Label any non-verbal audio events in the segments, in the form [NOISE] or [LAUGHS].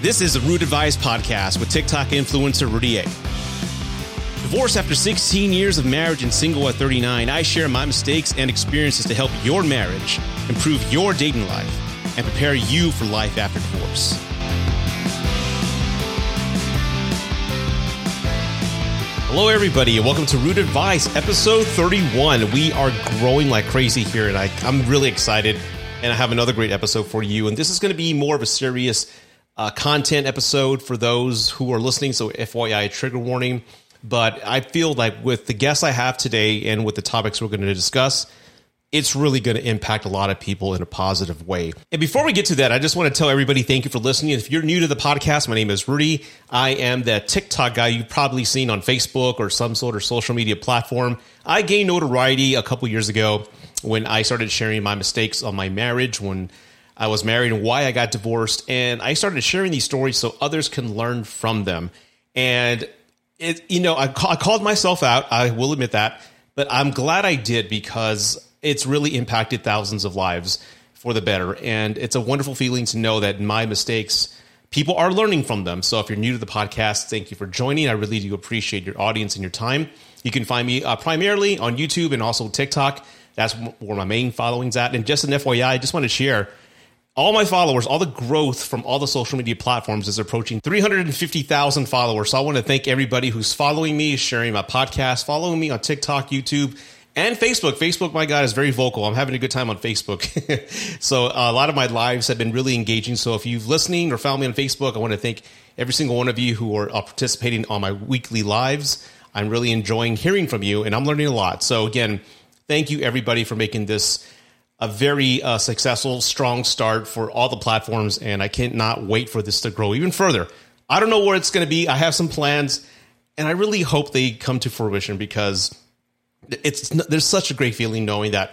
This is the Root Advice Podcast with TikTok influencer Rudy A. Divorced after 16 years of marriage and single at 39, I share my mistakes and experiences to help your marriage, improve your dating life, and prepare you for life after divorce. Hello, everybody, and welcome to Root Advice, episode 31. We are growing like crazy here, and I, I'm really excited. And I have another great episode for you. And this is going to be more of a serious uh, content episode for those who are listening. So, FYI, trigger warning. But I feel like with the guests I have today and with the topics we're going to discuss, it's really going to impact a lot of people in a positive way. And before we get to that, I just want to tell everybody thank you for listening. If you're new to the podcast, my name is Rudy. I am that TikTok guy you've probably seen on Facebook or some sort of social media platform. I gained notoriety a couple years ago when I started sharing my mistakes on my marriage when I was married and why I got divorced. And I started sharing these stories so others can learn from them. And it, you know, I, I called myself out. I will admit that, but I'm glad I did because it's really impacted thousands of lives for the better. And it's a wonderful feeling to know that my mistakes, people are learning from them. So if you're new to the podcast, thank you for joining. I really do appreciate your audience and your time. You can find me uh, primarily on YouTube and also TikTok. That's where my main following's at. And just an FYI, I just want to share all my followers, all the growth from all the social media platforms is approaching 350,000 followers. So I want to thank everybody who's following me, sharing my podcast, following me on TikTok, YouTube, and Facebook. Facebook, my God, is very vocal. I'm having a good time on Facebook. [LAUGHS] so a lot of my lives have been really engaging. So if you've listening or found me on Facebook, I want to thank every single one of you who are uh, participating on my weekly lives. I'm really enjoying hearing from you, and I'm learning a lot. So again, thank you everybody for making this a very uh, successful, strong start for all the platforms, and I cannot wait for this to grow even further. I don't know where it's going to be. I have some plans, and I really hope they come to fruition because it's there's such a great feeling knowing that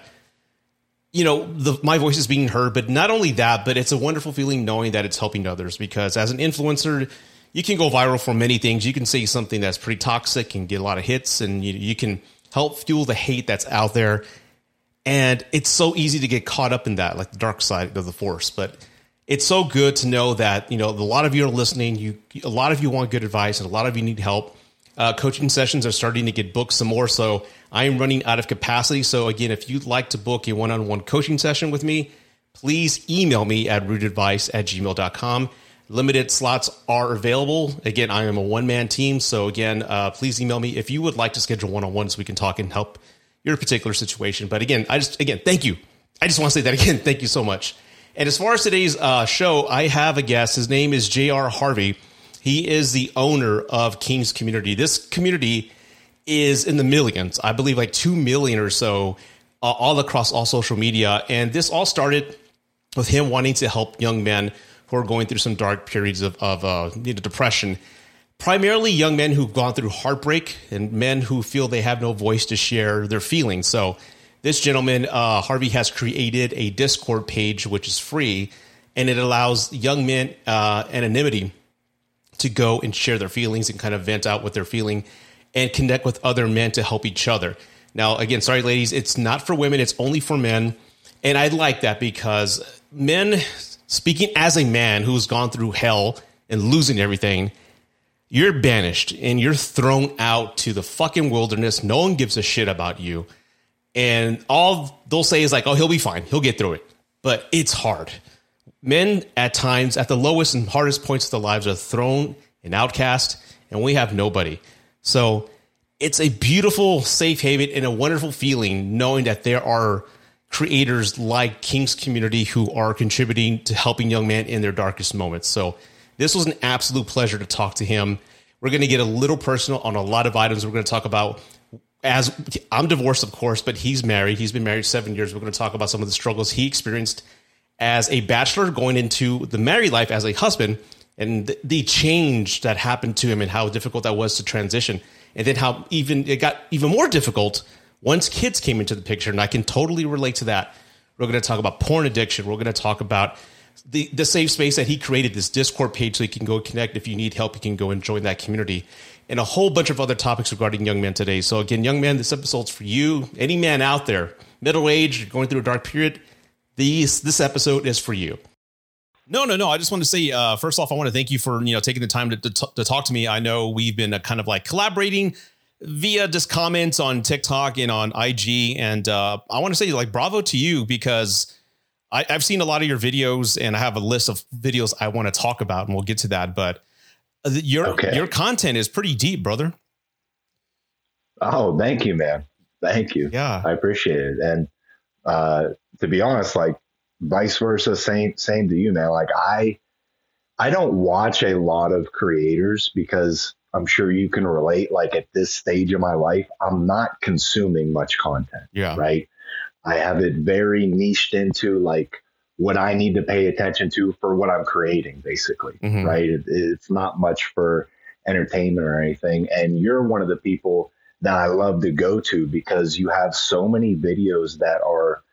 you know the, my voice is being heard. But not only that, but it's a wonderful feeling knowing that it's helping others. Because as an influencer, you can go viral for many things. You can say something that's pretty toxic and get a lot of hits, and you, you can help fuel the hate that's out there and it's so easy to get caught up in that, like the dark side of the force. But it's so good to know that you know a lot of you are listening. You, a lot of you want good advice, and a lot of you need help. Uh, coaching sessions are starting to get booked some more, so I am running out of capacity. So again, if you'd like to book a one-on-one coaching session with me, please email me at rootadvice at gmail.com. Limited slots are available. Again, I am a one-man team, so again, uh, please email me if you would like to schedule one-on-one so we can talk and help your particular situation. But again, I just again thank you. I just want to say that again. [LAUGHS] Thank you so much. And as far as today's uh, show, I have a guest. His name is J.R. Harvey. He is the owner of Kings Community. This community is in the millions. I believe like two million or so, uh, all across all social media. And this all started with him wanting to help young men who are going through some dark periods of, of uh, depression primarily young men who've gone through heartbreak and men who feel they have no voice to share their feelings. So, this gentleman, uh, Harvey, has created a Discord page which is free and it allows young men uh, anonymity to go and share their feelings and kind of vent out what they're feeling and connect with other men to help each other. Now, again, sorry, ladies, it's not for women, it's only for men. And I like that because men, speaking as a man who's gone through hell and losing everything, you're banished and you're thrown out to the fucking wilderness. No one gives a shit about you. And all they'll say is like, oh, he'll be fine. He'll get through it. But it's hard. Men at times, at the lowest and hardest points of their lives, are thrown and outcast, and we have nobody. So it's a beautiful safe haven and a wonderful feeling knowing that there are creators like Kings Community who are contributing to helping young men in their darkest moments. So this was an absolute pleasure to talk to him. We're going to get a little personal on a lot of items we're going to talk about. As I'm divorced, of course, but he's married. He's been married seven years. We're going to talk about some of the struggles he experienced as a bachelor going into the married life as a husband and the change that happened to him and how difficult that was to transition. And then how even it got even more difficult once kids came into the picture. And I can totally relate to that. We're going to talk about porn addiction. We're going to talk about the, the safe space that he created, this Discord page, so you can go connect. If you need help, you can go and join that community. And a whole bunch of other topics regarding young men today. So, again, young men, this episode's for you. Any man out there, middle age, going through a dark period, these, this episode is for you. No, no, no. I just want to say, uh, first off, I want to thank you for you know taking the time to, to, to talk to me. I know we've been uh, kind of like collaborating via just comments on TikTok and on IG, and uh, I want to say like bravo to you because I, I've seen a lot of your videos, and I have a list of videos I want to talk about, and we'll get to that. But uh, your okay. your content is pretty deep, brother. Oh, thank you, man. Thank you. Yeah, I appreciate it. And uh, to be honest, like vice versa, same same to you, man. Like I I don't watch a lot of creators because I'm sure you can relate. Like at this stage of my life, I'm not consuming much content. Yeah. Right. I have it very niched into like what I need to pay attention to for what I'm creating, basically. Mm-hmm. Right. It, it's not much for entertainment or anything. And you're one of the people that I love to go to because you have so many videos that are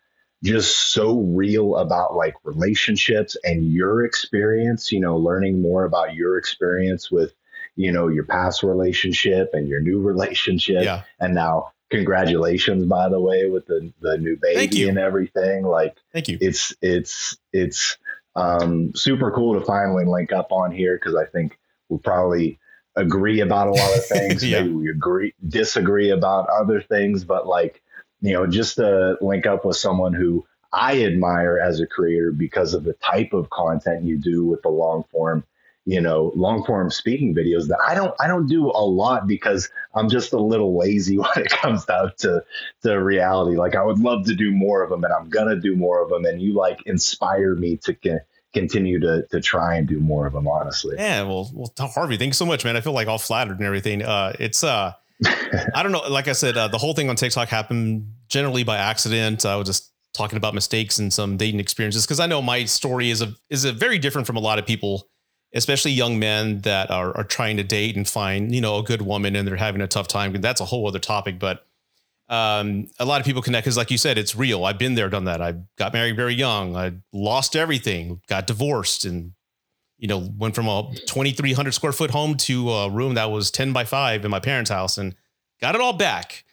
just so real about like relationships and your experience, you know, learning more about your experience with, you know, your past relationship and your new relationship. Yeah. And now congratulations by the way with the the new baby and everything. Like Thank you. It's it's it's um super cool to finally link up on here because I think we'll probably agree about a lot of [LAUGHS] things. yeah. Maybe we agree, disagree about other things, but like, you know, just to link up with someone who I admire as a creator because of the type of content you do with the long form, you know, long form speaking videos that I don't, I don't do a lot because I'm just a little lazy [LAUGHS] when it comes down to, to reality. Like I would love to do more of them and I'm to do more of them. And you like inspire me to, continue to to try and do more of them honestly yeah well well harvey thanks so much man i feel like all flattered and everything uh it's uh [LAUGHS] i don't know like i said uh, the whole thing on tiktok happened generally by accident i was just talking about mistakes and some dating experiences because i know my story is a is a very different from a lot of people especially young men that are, are trying to date and find you know a good woman and they're having a tough time that's a whole other topic but um, a lot of people connect because, like you said, it's real. I've been there, done that. I got married very young. I lost everything, got divorced, and you know went from a 2,300 square foot home to a room that was 10 by five in my parents' house, and got it all back.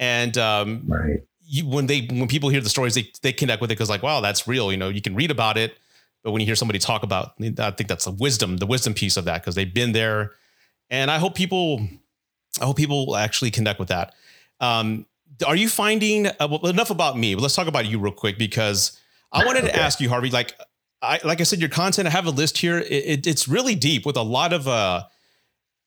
And um, right. you, when they when people hear the stories, they they connect with it because like, wow, that's real. You know, you can read about it, but when you hear somebody talk about, I think that's the wisdom, the wisdom piece of that because they've been there. And I hope people, I hope people actually connect with that. Um, are you finding uh, well, enough about me? But let's talk about you real quick because I wanted okay. to ask you, Harvey. Like, I like I said, your content. I have a list here. It, it, it's really deep with a lot of. uh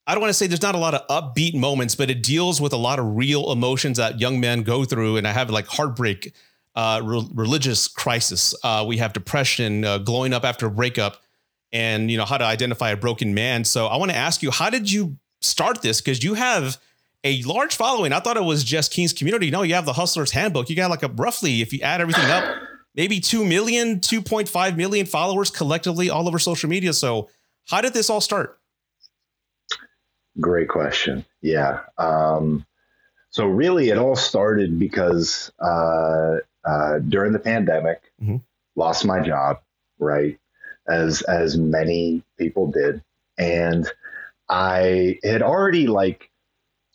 I don't want to say there's not a lot of upbeat moments, but it deals with a lot of real emotions that young men go through. And I have like heartbreak, uh, re- religious crisis. Uh, we have depression, uh, glowing up after a breakup, and you know how to identify a broken man. So I want to ask you, how did you start this? Because you have a large following. I thought it was just King's community. No, you have the Hustler's Handbook. You got like a roughly, if you add everything up, maybe 2 million, 2.5 million followers collectively all over social media. So, how did this all start? Great question. Yeah. Um, so, really, it all started because uh, uh, during the pandemic, mm-hmm. lost my job, right? As as many people did, and I had already like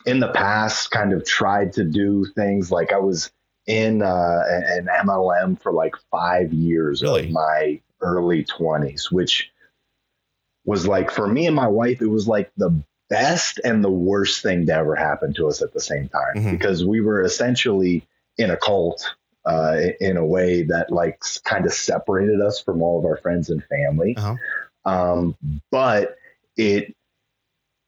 in the past kind of tried to do things like I was in uh, an MLM for like five years really? of my early 20s, which was like for me and my wife, it was like the best and the worst thing to ever happen to us at the same time mm-hmm. because we were essentially in a cult uh, in a way that like kind of separated us from all of our friends and family. Uh-huh. Um, but it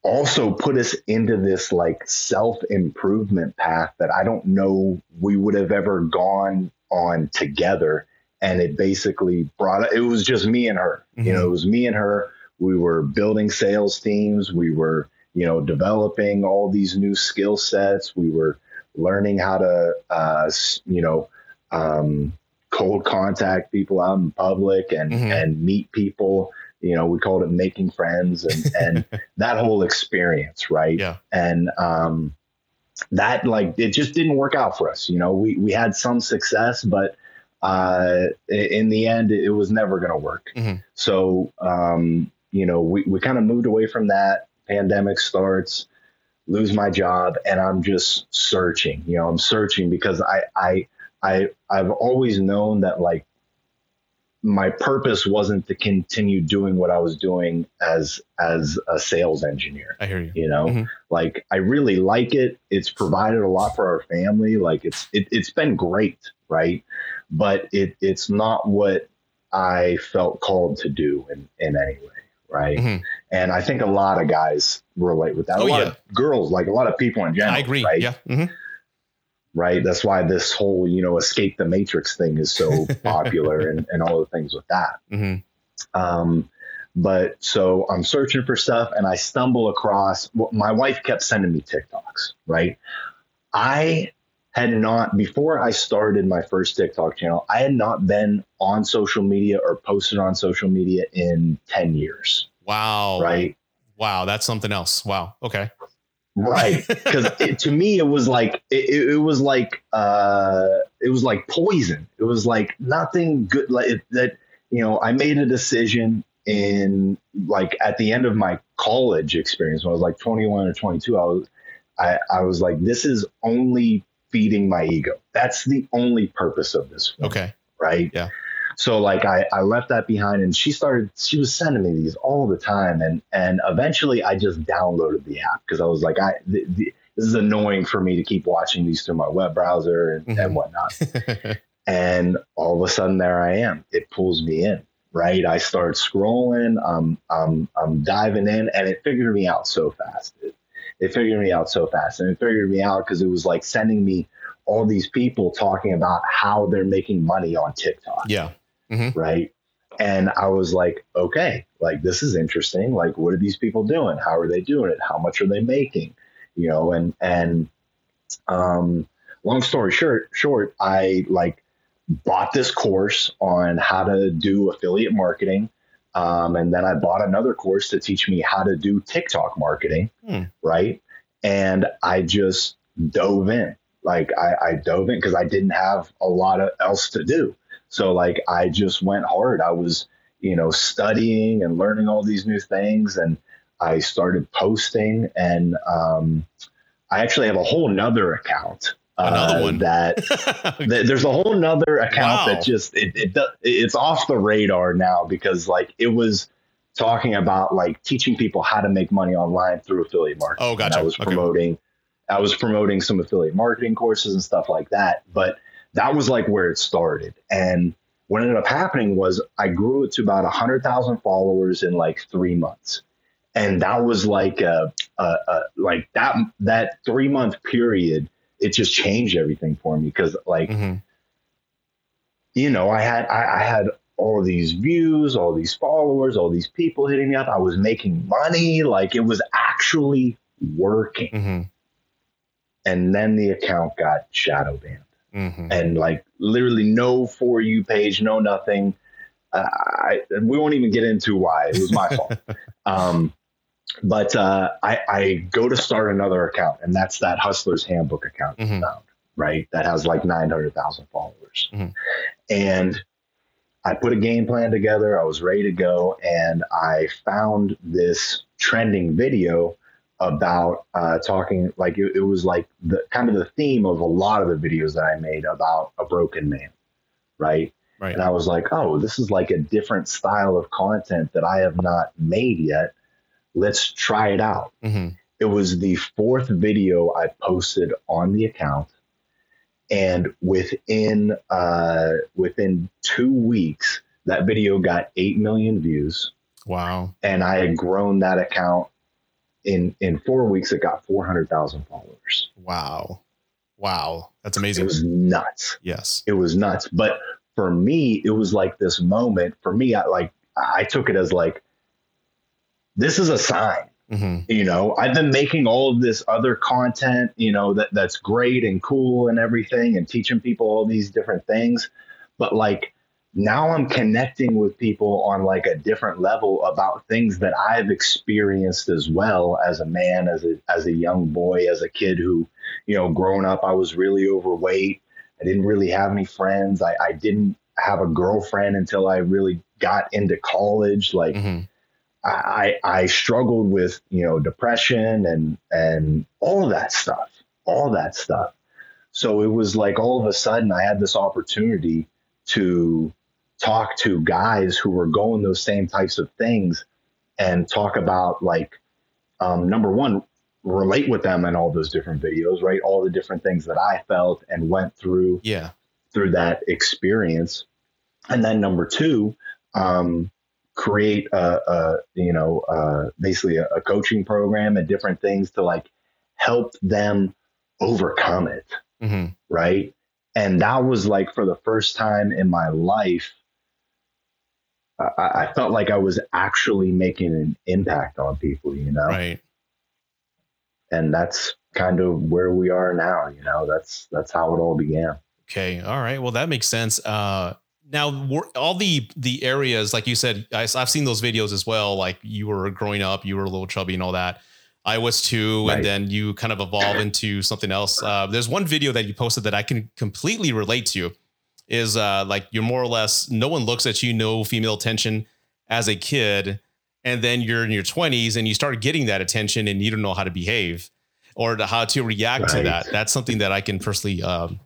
also put us into this like self improvement path that I don't know we would have ever gone on together. And it basically brought it was just me and her. Mm-hmm. You know, it was me and her. We were building sales teams. We were, you know, developing all these new skill sets. We were learning how to, uh, you know, um, cold contact people out in public and mm-hmm. and meet people you know, we called it making friends and, [LAUGHS] and that whole experience. Right. Yeah. And, um, that like, it just didn't work out for us. You know, we, we had some success, but, uh, in the end, it was never going to work. Mm-hmm. So, um, you know, we, we kind of moved away from that. Pandemic starts, lose my job, and I'm just searching. You know, I'm searching because I I I I've always known that like my purpose wasn't to continue doing what I was doing as as a sales engineer. I hear you. You know, mm-hmm. like I really like it. It's provided a lot for our family. Like it's it, it's been great, right? But it it's not what I felt called to do in in any way, right? Mm-hmm. And I think a lot of guys relate with that. Oh, a lot yeah. of girls, like a lot of people in general. I agree. Right? Yeah. Mm-hmm right? That's why this whole, you know, escape the matrix thing is so [LAUGHS] popular and, and all the things with that. Mm-hmm. Um, but so I'm searching for stuff and I stumble across what my wife kept sending me TikToks, right? I had not, before I started my first TikTok channel, I had not been on social media or posted on social media in 10 years. Wow. Right. Wow. That's something else. Wow. Okay. Right. [LAUGHS] Because to me, it was like, it, it, was like, uh, it was like poison. It was like nothing good. Like it, that, you know, I made a decision in like at the end of my college experience when I was like 21 or 22, I was, I, I was like, this is only feeding my ego. That's the only purpose of this. Okay. Right. Yeah. So like I, I left that behind and she started she was sending me these all the time and and eventually I just downloaded the app because I was like I the, the, this is annoying for me to keep watching these through my web browser and, mm-hmm. and whatnot. [LAUGHS] and all of a sudden there I am. It pulls me in. Right. I start scrolling. I'm I'm I'm diving in and it figured me out so fast. It, it figured me out so fast. And it figured me out because it was like sending me all these people talking about how they're making money on TikTok. Yeah mm-hmm. right? And I was like, okay, like this is interesting. Like, what are these people doing? How are they doing it? How much are they making? You know, and and um, long story short, short, I like bought this course on how to do affiliate marketing. Um, and then I bought another course to teach me how to do TikTok marketing, hmm. right? And I just dove in. Like I, I dove in because I didn't have a lot of else to do. So like I just went hard. I was, you know, studying and learning all these new things and I started posting and um, I actually have a whole nother account. Uh, Another one that, [LAUGHS] that, there's a whole nother account wow. that just it, it it's off the radar now because like it was talking about like teaching people how to make money online through affiliate marketing. Oh, gotcha. And I was promoting, okay. I was promoting some affiliate marketing courses and stuff like that. But that was like where it started. And what ended up happening was I grew it to about 100,000 followers in like three months. And that was like a, a, a like that that three month period. It just changed everything for me because like, mm-hmm. you know, I had I, I had all these views, all these followers, all these people hitting me up. I was making money. Like it was actually working. Mm-hmm. And then the account got shadow banned mm-hmm. and like literally no for you page, no nothing. Uh, I, we won't even get into why it was my [LAUGHS] fault. Um, but uh, I, I, go to start another account, and that's that Hustler's Handbook account mm-hmm. found, right? That has like 900,000 followers. Mm-hmm. And I put a game plan together. I was ready to go, and I found this trending video about uh, talking like it, it, was like the kind of the theme of a lot of the videos that I made about a broken man, right? Right. And I was like, oh, this is like a different style of content that I have not made yet. Let's try it out. Mm-hmm. It was the fourth video I posted on the account, and within uh, within two weeks, that video got eight million views. Wow! And I had grown that account in in four weeks, it got four hundred thousand followers. Wow, wow, that's amazing. It was nuts. Yes, it was nuts. But for me, it was like this moment. For me, I like I took it as like this is a sign. Mm-hmm. You know, I've been making all of this other content, you know, that that's great and cool and everything, and teaching people all these different things. But like now I'm connecting with people on like a different level about things that I've experienced as well as a man, as a as a young boy, as a kid who, you know, growing up I was really overweight. I didn't really have any friends. I, I didn't have a girlfriend until I really got into college. Like mm-hmm. I I struggled with, you know, depression and and all of that stuff. All that stuff. So it was like all of a sudden I had this opportunity to talk to guys who were going those same types of things and talk about like um, number one relate with them in all those different videos right? All the different things that i felt and went through yeah. through that experience. And then number two um, create a, a, you know uh, basically a, a coaching program and different things to like help them overcome it mm-hmm. right? And that was like for the first time in my life I, I, felt like I was actually making an impact on people, you know? Right. And that's kind of where we are now, you know, that's, that's how it all began. Okay. All right. Well, that makes sense. Uh, now all the, the areas, like you said, I, I've seen those videos as well. Like you were growing up, you were a little chubby and all that. I was too, right. and then you kind of evolve into something else. Uh, there's one video that you posted that I can completely relate to is uh, like you're more or less no one looks at you, no female attention as a kid, and then you're in your 20s and you start getting that attention and you don't know how to behave or to how to react right. to that. That's something that I can personally um,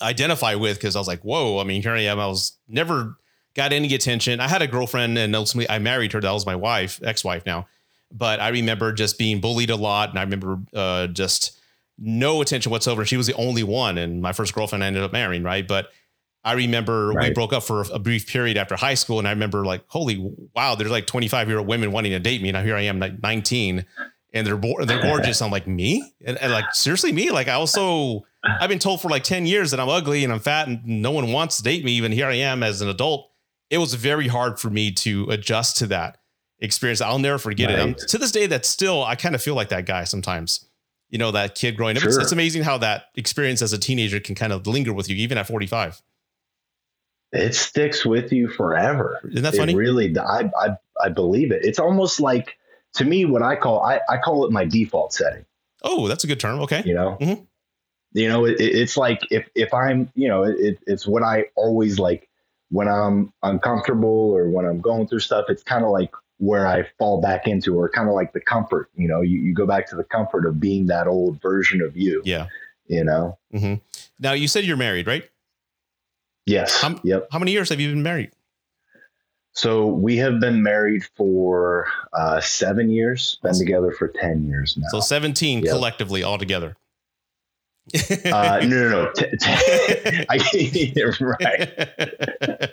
identify with because I was like, whoa. I mean, here I am. I was never got any attention. I had a girlfriend and ultimately I married her. That was my wife, ex-wife now. But I remember just being bullied a lot, and I remember uh, just no attention whatsoever. She was the only one, and my first girlfriend I ended up marrying, right? But I remember right. we broke up for a brief period after high school, and I remember like, holy wow, there's like 25 year old women wanting to date me. Now here I am, like 19, and they're bo- they're gorgeous. I'm like me, and, and, like seriously me. Like I also I've been told for like 10 years that I'm ugly and I'm fat and no one wants to date me. Even here I am as an adult. It was very hard for me to adjust to that experience. I'll never forget right. it. to this day, that still I kind of feel like that guy sometimes. You know, that kid growing up. Sure. It's, it's amazing how that experience as a teenager can kind of linger with you, even at 45 it sticks with you forever. Isn't that funny? It really, I, I, I believe it. It's almost like to me what I call I, I call it my default setting. Oh, that's a good term. Okay, you know, mm-hmm. you know, it, it's like if if I'm, you know, it, it's what I always like when I'm uncomfortable or when I'm going through stuff. It's kind of like where I fall back into, or kind of like the comfort. You know, you, you go back to the comfort of being that old version of you. Yeah. You know. Mm-hmm. Now you said you're married, right? Yes. How, yep. How many years have you been married? So we have been married for uh, seven years. Been together for ten years now. So seventeen yep. collectively altogether. uh, no, no, no. [LAUGHS] T- t- I, right.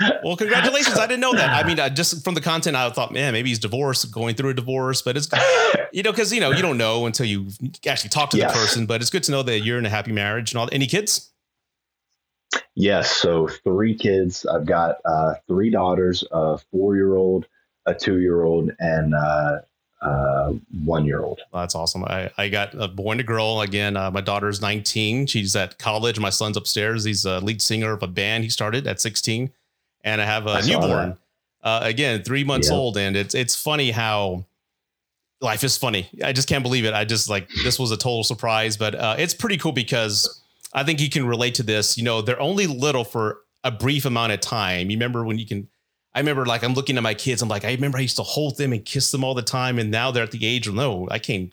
[LAUGHS] well, congratulations. I didn't know that. I mean, uh, just from the content, I thought, man, maybe he's divorced, going through a divorce, but it's, you know, because, you know, you don't know until you actually talk to yes. the person, but it's good to know that you're in a happy marriage and all. Any kids? Yes. So three kids. I've got uh, three daughters, a four year old, a two year old, and uh, uh, one year old. That's awesome. I, I got a boy and a girl. Again, uh, my daughter's 19. She's at college. My son's upstairs. He's a lead singer of a band he started at 16. And I have a I newborn. Uh, again, three months yep. old. And it's it's funny how life is funny. I just can't believe it. I just like this was a total surprise, but uh, it's pretty cool because I think you can relate to this. You know, they're only little for a brief amount of time. You remember when you can, I remember like I'm looking at my kids. I'm like, I remember I used to hold them and kiss them all the time. And now they're at the age of no, I can't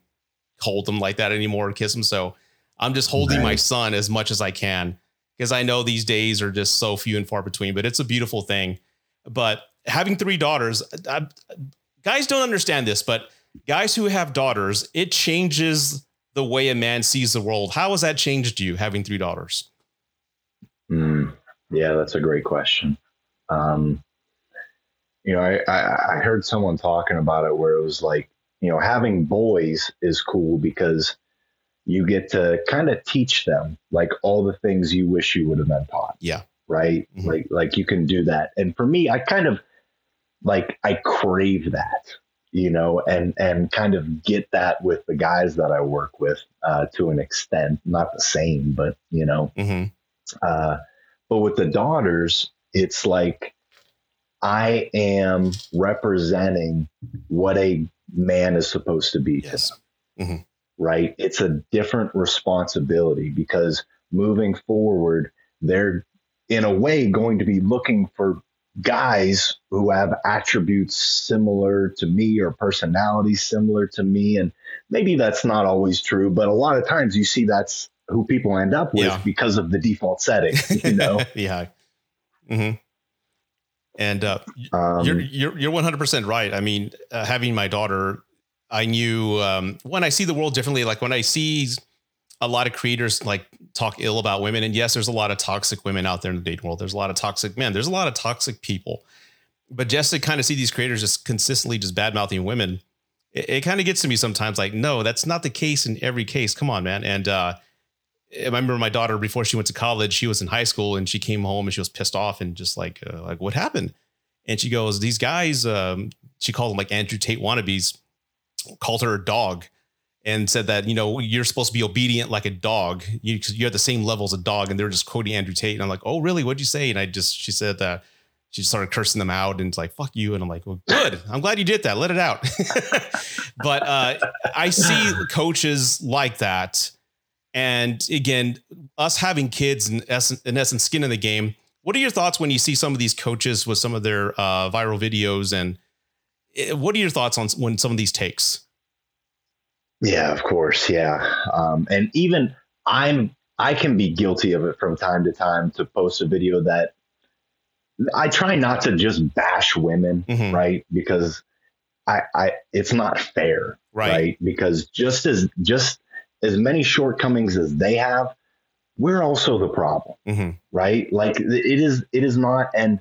hold them like that anymore and kiss them. So I'm just holding right. my son as much as I can because I know these days are just so few and far between, but it's a beautiful thing. But having three daughters, I, guys don't understand this, but guys who have daughters, it changes the way a man sees the world. How has that changed you having three daughters? Mm, yeah, that's a great question. Um, you know, I, I, I heard someone talking about it where it was like, you know, having boys is cool because you get to kind of teach them like all the things you wish you would have been taught. Yeah. Right. Mm-hmm. Like, like you can do that. And for me, I kind of like, I crave that you know, and and kind of get that with the guys that I work with uh, to an extent, not the same, but you know, mm-hmm. uh, but with the daughters, it's like I am representing what a man is supposed to be. Yes. Mm-hmm. Right. It's a different responsibility because moving forward, they're in a way going to be looking for guys who have attributes similar to me or personalities similar to me. And maybe that's not always true, but a lot of times you see that's who people end up with yeah. because of the default setting, [LAUGHS] you know? [LAUGHS] yeah. Mm-hmm. And uh, um, you're you're you're 100 percent right. I mean, uh, having my daughter, I knew um, when I see the world differently. Like when I see a lot of creators like talk ill about women, and yes, there's a lot of toxic women out there in the dating world. There's a lot of toxic men. There's a lot of toxic people. But just to kind of see these creators just consistently just bad mouthing women, it, it kind of gets to me sometimes. Like, no, that's not the case in every case. Come on, man. And uh, I remember my daughter before she went to college, she was in high school and she came home and she was pissed off and just like, uh, like what happened? And she goes, these guys, um, she called them like Andrew Tate wannabes, called her a dog and said that, you know, you're supposed to be obedient like a dog. You, you're at the same level as a dog. And they're just quoting Andrew Tate. And I'm like, oh, really? What'd you say? And I just, she said that she started cursing them out and it's like, fuck you. And I'm like, well, good. I'm glad you did that. Let it out. [LAUGHS] but uh, I see coaches like that and again, us having kids in essence, in essence, skin in the game. What are your thoughts when you see some of these coaches with some of their uh, viral videos? And eh, what are your thoughts on when some of these takes? Yeah, of course. Yeah. Um, and even I'm, I can be guilty of it from time to time to post a video that I try not to just bash women, mm-hmm. right? Because I, I, it's not fair, right. right? Because just as, just as many shortcomings as they have, we're also the problem, mm-hmm. right? Like it is, it is not. And,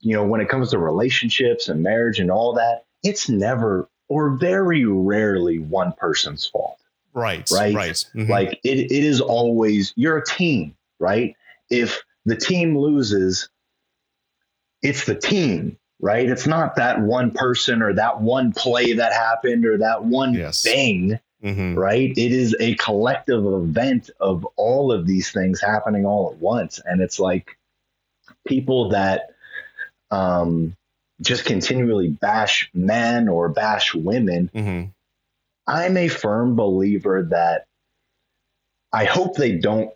you know, when it comes to relationships and marriage and all that, it's never or very rarely one person's fault. Right. Right. Right. Mm-hmm. Like it, it is always, you're a team, right? If the team loses, it's the team, right? It's not that one person or that one play that happened or that one yes. thing mm-hmm. right? It is a collective event of all of these things happening all at once. And it's like people that um, just continually bash men or bash women. Mm-hmm. I'm a firm believer that I hope they don't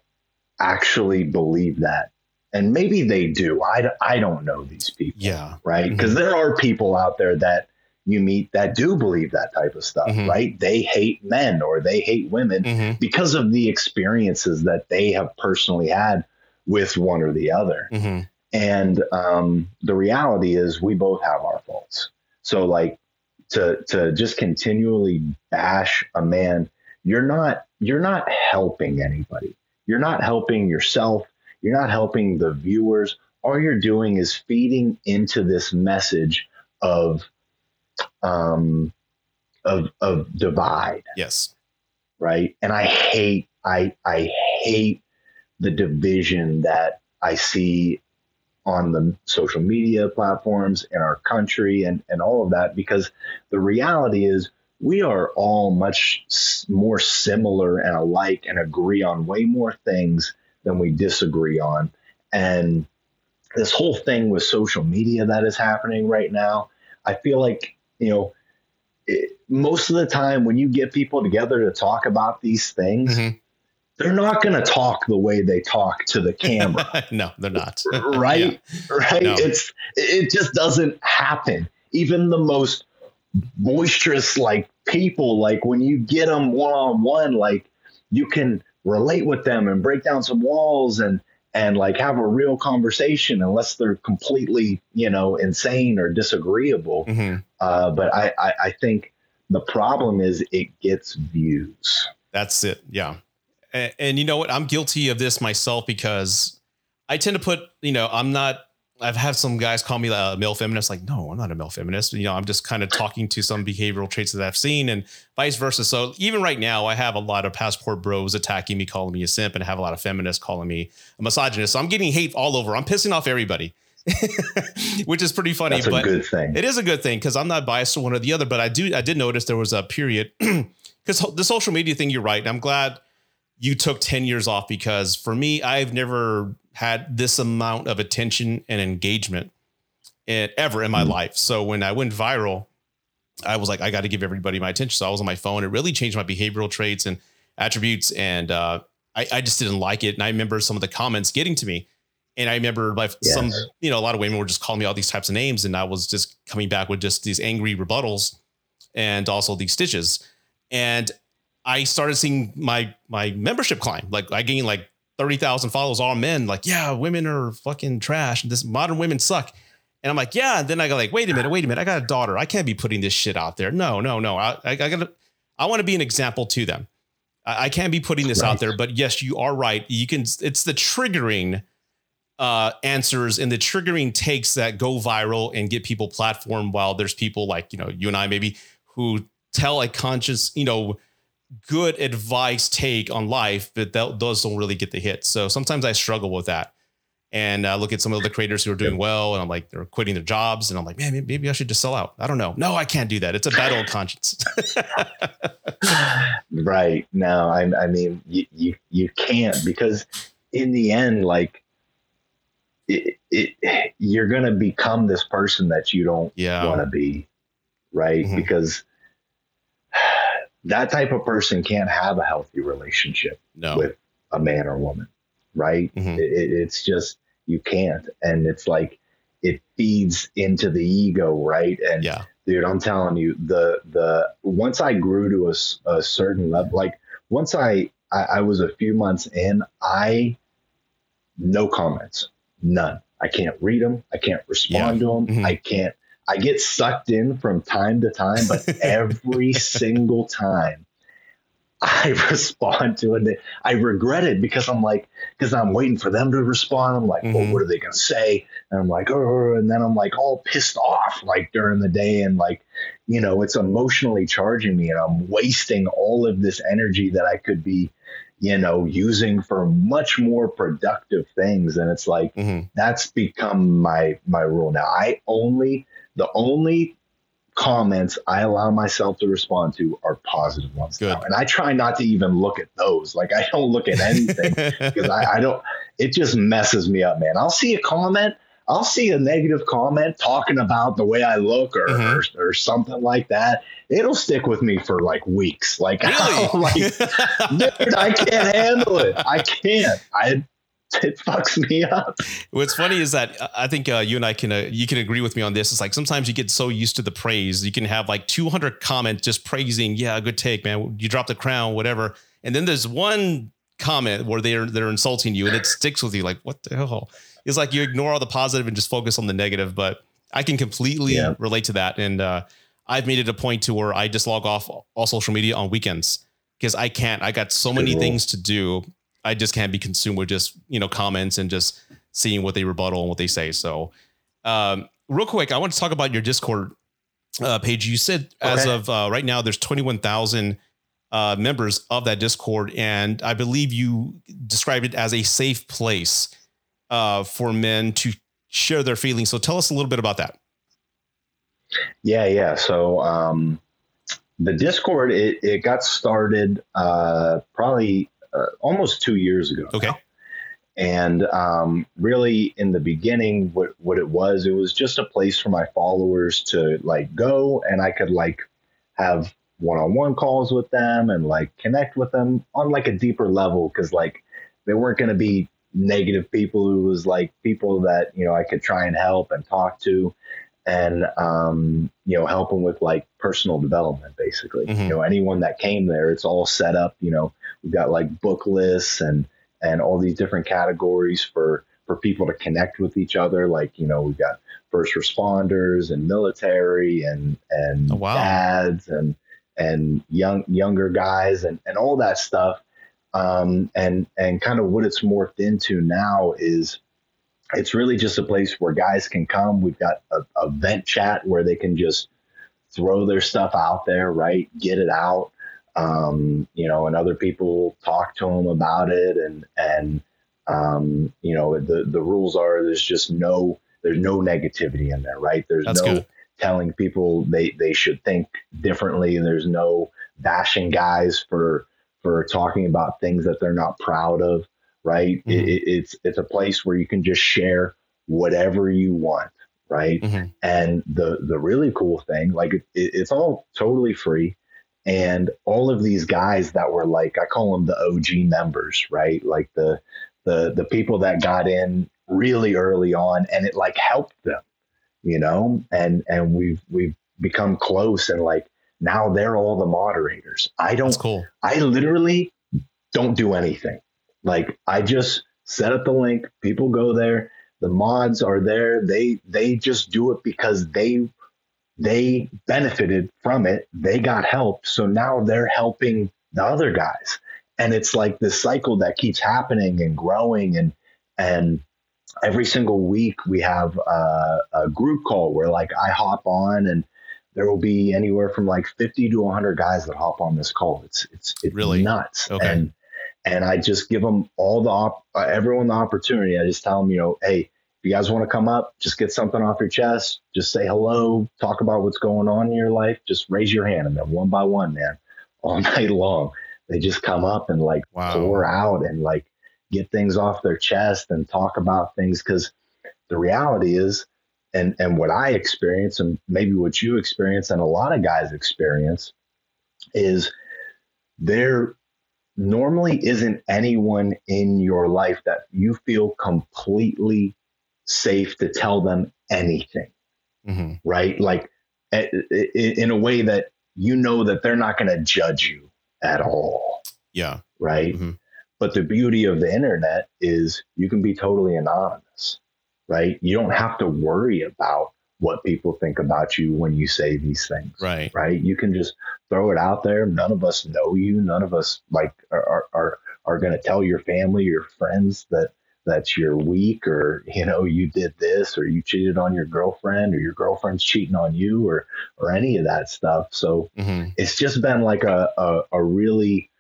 actually believe that. And maybe they do. I, I don't know these people. Yeah. Right. Because mm-hmm. there are people out there that you meet that do believe that type of stuff, mm-hmm. right? They hate men or they hate women mm-hmm. because of the experiences that they have personally had with one or the other. And um, the reality is, we both have our faults. So, like, to to just continually bash a man, you're not you're not helping anybody. You're not helping yourself. You're not helping the viewers. All you're doing is feeding into this message of um, of of divide. Yes. Right. And I hate I I hate the division that I see on the social media platforms in our country and, and all of that because the reality is we are all much more similar and alike and agree on way more things than we disagree on. And this whole thing with social media that is happening right now, I feel like you know, it, most of the time when you get people together to talk about these things, mm-hmm. They're not going to talk the way they talk to the camera. [LAUGHS] no, they're not. right? Yeah. Right? No. It's it just doesn't happen. Even the most boisterous like people like when you get them one on one like you can relate with them and break down some walls and and like have a real conversation unless they're completely you know insane or disagreeable mm-hmm. uh, but I, I, I think the problem is it gets views that's it yeah and, and you know what i'm guilty of this myself because i tend to put you know i'm not I've had some guys call me a male feminist. Like, no, I'm not a male feminist. You know, I'm just kind of talking to some behavioral traits that I've seen and vice versa. So even right now, I have a lot of passport bros attacking me, calling me a simp, and I have a lot of feminists calling me a misogynist. So I'm getting hate all over. I'm pissing off everybody. [LAUGHS] which is pretty funny. That's a but good thing. It is a good thing because I'm not biased to one or the other. But I do, I did notice there was a period [CLEARS THROAT] because the social media thing. You're right. I'm glad you took 10 years off because for me, I've never had this amount of attention and engagement in, ever in my mm-hmm. life. So when I went viral, I was like, I got to give everybody my attention. So I was on my phone. It really changed my behavioral traits and attributes. And uh, I, I, just didn't like it. And I remember some of the comments getting to me. And I remember like yes. some, you know, a lot of women were just calling me all these types of names. And I was just coming back with just these angry rebuttals and also these stitches. And I started seeing my my membership climb. Like I gained like 30,000 followers, all men, like, yeah, women are fucking trash. This modern women suck. And I'm like, yeah. And then I go like, wait a minute, wait a minute. I got a daughter. I can't be putting this shit out there. No, no, no. I, I, I gotta, I want to be an example to them. I, I can't be putting this right. out there, but yes, you are right. You can, it's the triggering uh, answers and the triggering takes that go viral and get people platform while there's people like, you know, you and I maybe who tell a conscious, you know, good advice take on life, but that, those don't really get the hit. So sometimes I struggle with that. And I look at some of the creators who are doing well, and I'm like, they're quitting their jobs, and I'm like, man, maybe I should just sell out. I don't know. No, I can't do that. It's a battle of conscience. [LAUGHS] right. No, I, I mean, you, you you can't because in the end, like, it, it you're gonna become this person that you don't yeah. want to be, right? Mm-hmm. Because that type of person can't have a healthy relationship no. with a man or woman, right? Mm-hmm. It, it's just you can't, and it's like it feeds into the ego, right? And yeah. dude, I'm telling you, the the once I grew to a, a certain level, like once I, I I was a few months in, I no comments, none. I can't read them. I can't respond yeah. to them. Mm-hmm. I can't I get sucked in from time to time, but [LAUGHS] every single time I [LAUGHS] respond to it, I regret it because I'm like, because I'm waiting for them to respond. I'm like, mm-hmm. well, what are they going to say? And I'm like, oh, and then I'm like all pissed off like during the day. And like, you know, it's emotionally charging me and I'm wasting all of this energy that I could be, you know, using for much more productive things. And it's like, mm-hmm. that's become my, my rule now. I only, the only comments I allow myself to respond to are positive ones Good. now. And I try not to even look at those. Like I don't look at anything [LAUGHS] because I, I, don't, it just messes me up, man. I'll see a comment. I'll see a negative comment talking about the way I look or, mm-hmm. or, or, something like that. It'll stick with me for like weeks. Like, [LAUGHS] really? like dude, I can't handle it. I can't. I [LAUGHS] it fucks me up. What's funny is that uh, I think uh, you and I can uh, you can agree with me on this. It's like sometimes you get so used to the praise, you can have like 200 comments just praising, yeah, good take, man. You dropped the crown, whatever, and then there's one comment where they're they're insulting you, and it sticks with you. Like, what the hell? It's like you ignore all the positive and just focus on the negative. But I can completely yeah. relate to that, and uh, I've made it a point to where I just log off all social media on weekends because I can't. I got so many things to do I just can't be consumed with just you know comments and just seeing what they rebuttal and what they say. So, um, real quick, I want to talk about your Discord uh, page. You said okay. as of uh, right now, there's 21,000 uh, members of that Discord, and I believe you described it as a safe place uh, for men to share their feelings. So, tell us a little bit about that. Yeah, yeah. So, um, the Discord it, it got started uh, probably uh, almost two years ago. Okay. And um, really, in the beginning, what what it was, it was just a place for my followers to like go, and I could like have one-on-one calls with them and like connect with them on like a deeper level because like they weren't going to be negative people It was like people that you know I could try and help and talk to and um, you know help them with like personal development basically mm-hmm. you know anyone that came there it's all set up you know We've got like book lists and and all these different categories for for people to connect with each other. Like you know, we've got first responders and military and and oh, wow. dads and and young younger guys and and all that stuff. Um, and and kind of what it's morphed into now is it's really just a place where guys can come. We've got a, a vent chat where they can just throw their stuff out there, right? Get it out um, you know, and other people talk to them about it, and and um, you know, the the rules are there's just no there's no negativity in there, right? There's That's no good. telling people they they should think differently, and there's no bashing guys for for talking about things that they're not proud of, right? Mm-hmm. It, it's it's a place where you can just share whatever you want, right? Mm-hmm. And the the really cool thing, like it, it's all totally free and all of these guys that were like I call them the OG members, right? Like the the the people that got in really early on and it like helped them, you know? And and we've we've become close and like now they're all the moderators. I don't cool. I literally don't do anything. Like I just set up the link, people go there, the mods are there. They they just do it because they they benefited from it. They got help. So now they're helping the other guys. And it's like this cycle that keeps happening and growing and and every single week we have a, a group call where like I hop on and there will be anywhere from like 50 to 100 guys that hop on this call. It's it's, it's really nuts. Okay. And and I just give them all the op- uh, everyone the opportunity. I just tell them, you know, hey, if you guys want to come up, just get something off your chest, just say hello, talk about what's going on in your life, just raise your hand, and then one by one, man, [LAUGHS] all night long, they just come up and like wow. pour out and like get things off their chest and talk about things because the reality is and and what I experience and maybe what you experience and a lot of guys experience is there normally isn't anyone in your life that you feel completely safe to tell them anything. Mm-hmm. Right? Like in a way that you know that they're not going to judge you at all. Yeah. Right? Mm-hmm. But the beauty of the internet is you can be totally anonymous, right? You don't have to worry about what people think about you when you say these things. Right. Right. You can just throw it out there. None of us know you. None of us like are are are going to tell your family, your friends that that's you're weak or you know you did this or you cheated on your girlfriend or your girlfriend's cheating on you or or any of that stuff. So mm-hmm. it's just been like a, a, a really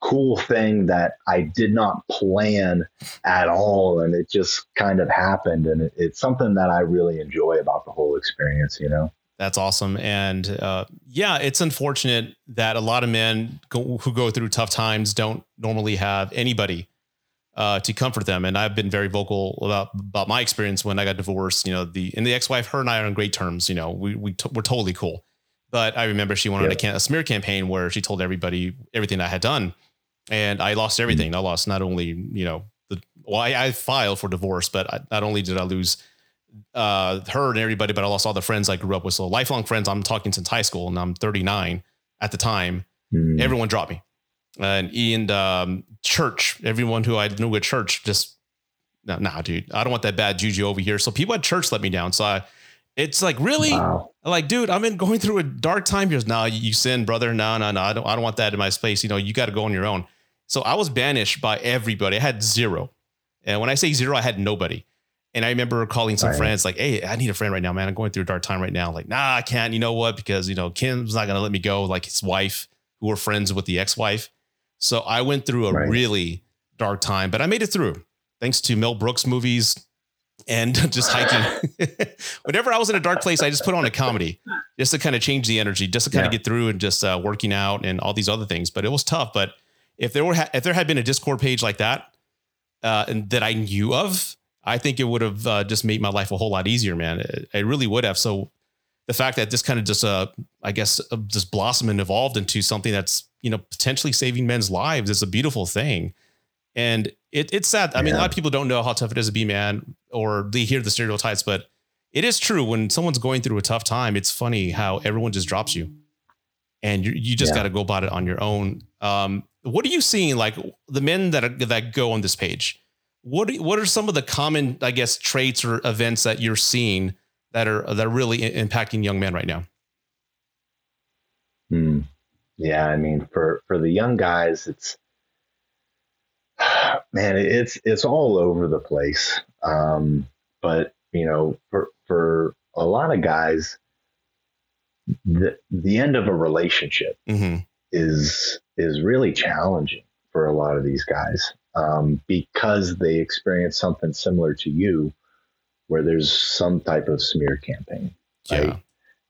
cool thing that I did not plan at all. And it just kind of happened. And it, it's something that I really enjoy about the whole experience, you know? That's awesome. And uh, yeah, it's unfortunate that a lot of men go, who go through tough times don't normally have anybody uh, to comfort them. And I've been very vocal about, about my experience when I got divorced, you know, the, and the ex-wife, her and I are on great terms, you know, we, we, t- we're totally cool. But I remember she went on a, can- a smear campaign where she told everybody everything I had done and I lost everything. I lost not only you know the well, I, I filed for divorce, but I, not only did I lose uh, her and everybody, but I lost all the friends I grew up with. So lifelong friends. I'm talking since high school, and I'm 39 at the time. Mm. Everyone dropped me, and in um, church, everyone who I knew at church just no, nah, dude, I don't want that bad juju over here. So people at church let me down. So I, it's like really wow. like, dude, I'm in going through a dark time here. Now you sin, brother. No, no, no. I don't, I don't want that in my space. You know, you got to go on your own. So I was banished by everybody. I had zero. And when I say zero, I had nobody. And I remember calling some right. friends like, Hey, I need a friend right now, man. I'm going through a dark time right now. Like, nah, I can't. You know what? Because, you know, Kim's not going to let me go. Like his wife, who were friends with the ex wife. So I went through a right. really dark time, but I made it through thanks to Mel Brooks movies and [LAUGHS] just hiking. [LAUGHS] Whenever I was in a dark place, I just put on a comedy just to kind of change the energy, just to kind yeah. of get through and just uh, working out and all these other things. But it was tough. But if there were if there had been a Discord page like that, uh, and that I knew of, I think it would have uh, just made my life a whole lot easier, man. It, it really would have. So the fact that this kind of just uh, I guess uh, just blossomed and evolved into something that's you know potentially saving men's lives is a beautiful thing. And it, it's sad. I yeah. mean, a lot of people don't know how tough it is to be man, or they hear the stereotypes, but it is true. When someone's going through a tough time, it's funny how everyone just drops you, and you you just yeah. got to go about it on your own. Um, what are you seeing like the men that are, that go on this page? What what are some of the common, I guess, traits or events that you're seeing that are that are really impacting young men right now? Hmm. Yeah, I mean, for for the young guys, it's [SIGHS] man, it's it's all over the place. Um, but you know, for for a lot of guys, the the end of a relationship mm-hmm. is is really challenging for a lot of these guys um, because they experience something similar to you where there's some type of smear campaign right yeah.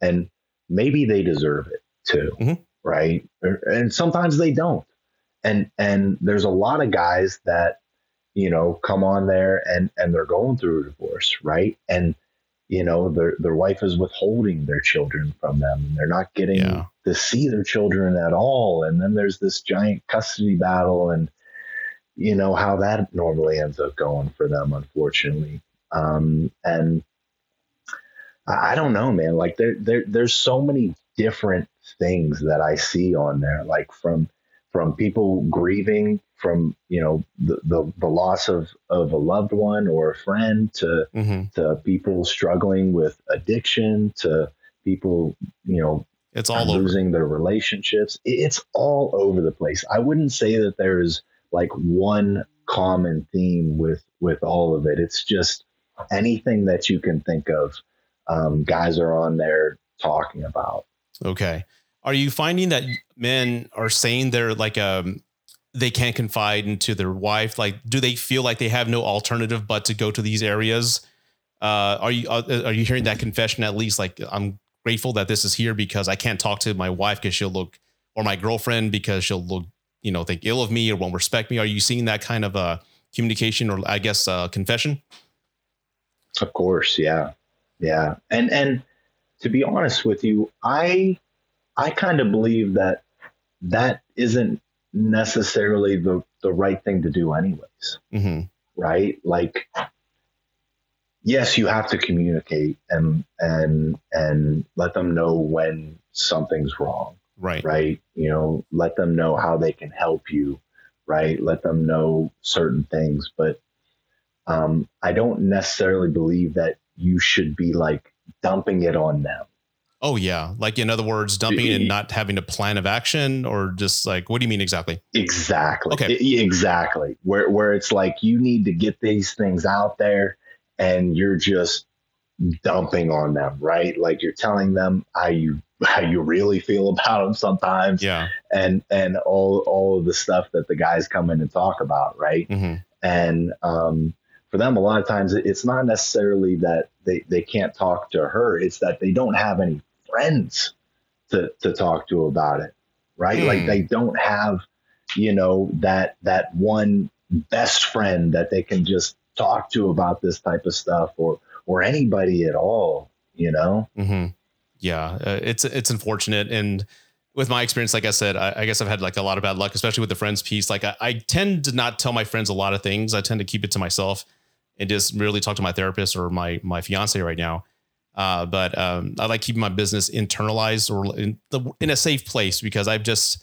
and maybe they deserve it too mm-hmm. right and sometimes they don't and and there's a lot of guys that you know come on there and and they're going through a divorce right? And you know their their wife is withholding their children from them And they're not getting yeah. to see their children at all. And then there's this giant custody battle and you know how that normally ends up going for them unfortunately. Um, and I, I don't know man. Like there, there there's so many different things that i see on there like from from people grieving from you know the, the, the loss of of a loved one or a friend to mm-hmm. to people struggling with addiction to people you know it's all losing over. their relationships. It's all over the place. I wouldn't say that there's like one common theme with with all of it. It's just anything that you can think of um, guys are on there talking about. Okay. Are you finding that men are saying they're like um they can't confide into their wife? Like, do they feel like they have no alternative but to go to these areas? Uh, are you uh, are you hearing that confession at least? Like, I'm grateful that this is here because I can't talk to my wife because she'll look, or my girlfriend because she'll look, you know, think ill of me or won't respect me. Are you seeing that kind of uh, communication or I guess uh, confession? Of course, yeah, yeah, and and to be honest with you, I I kind of believe that that isn't necessarily the, the right thing to do anyways. Mm-hmm. Right. Like, yes, you have to communicate and, and, and let them know when something's wrong. Right. Right. You know, let them know how they can help you. Right. Let them know certain things. But, um, I don't necessarily believe that you should be like dumping it on them. Oh yeah, like in other words, dumping and not having a plan of action, or just like, what do you mean exactly? Exactly. Okay. Exactly. Where where it's like you need to get these things out there, and you're just dumping on them, right? Like you're telling them how you how you really feel about them sometimes, yeah, and and all all of the stuff that the guys come in and talk about, right? Mm-hmm. And um, for them, a lot of times it's not necessarily that they, they can't talk to her; it's that they don't have any friends to to talk to about it, right? Mm. Like they don't have, you know, that that one best friend that they can just talk to about this type of stuff or or anybody at all, you know. Mm-hmm. Yeah, uh, it's it's unfortunate and with my experience, like I said, I, I, guess I've had like a lot of bad luck, especially with the friends piece. Like I, I, tend to not tell my friends a lot of things. I tend to keep it to myself and just really talk to my therapist or my my fiance right now. Uh, but um, I like keeping my business internalized or in, the, in a safe place because I've just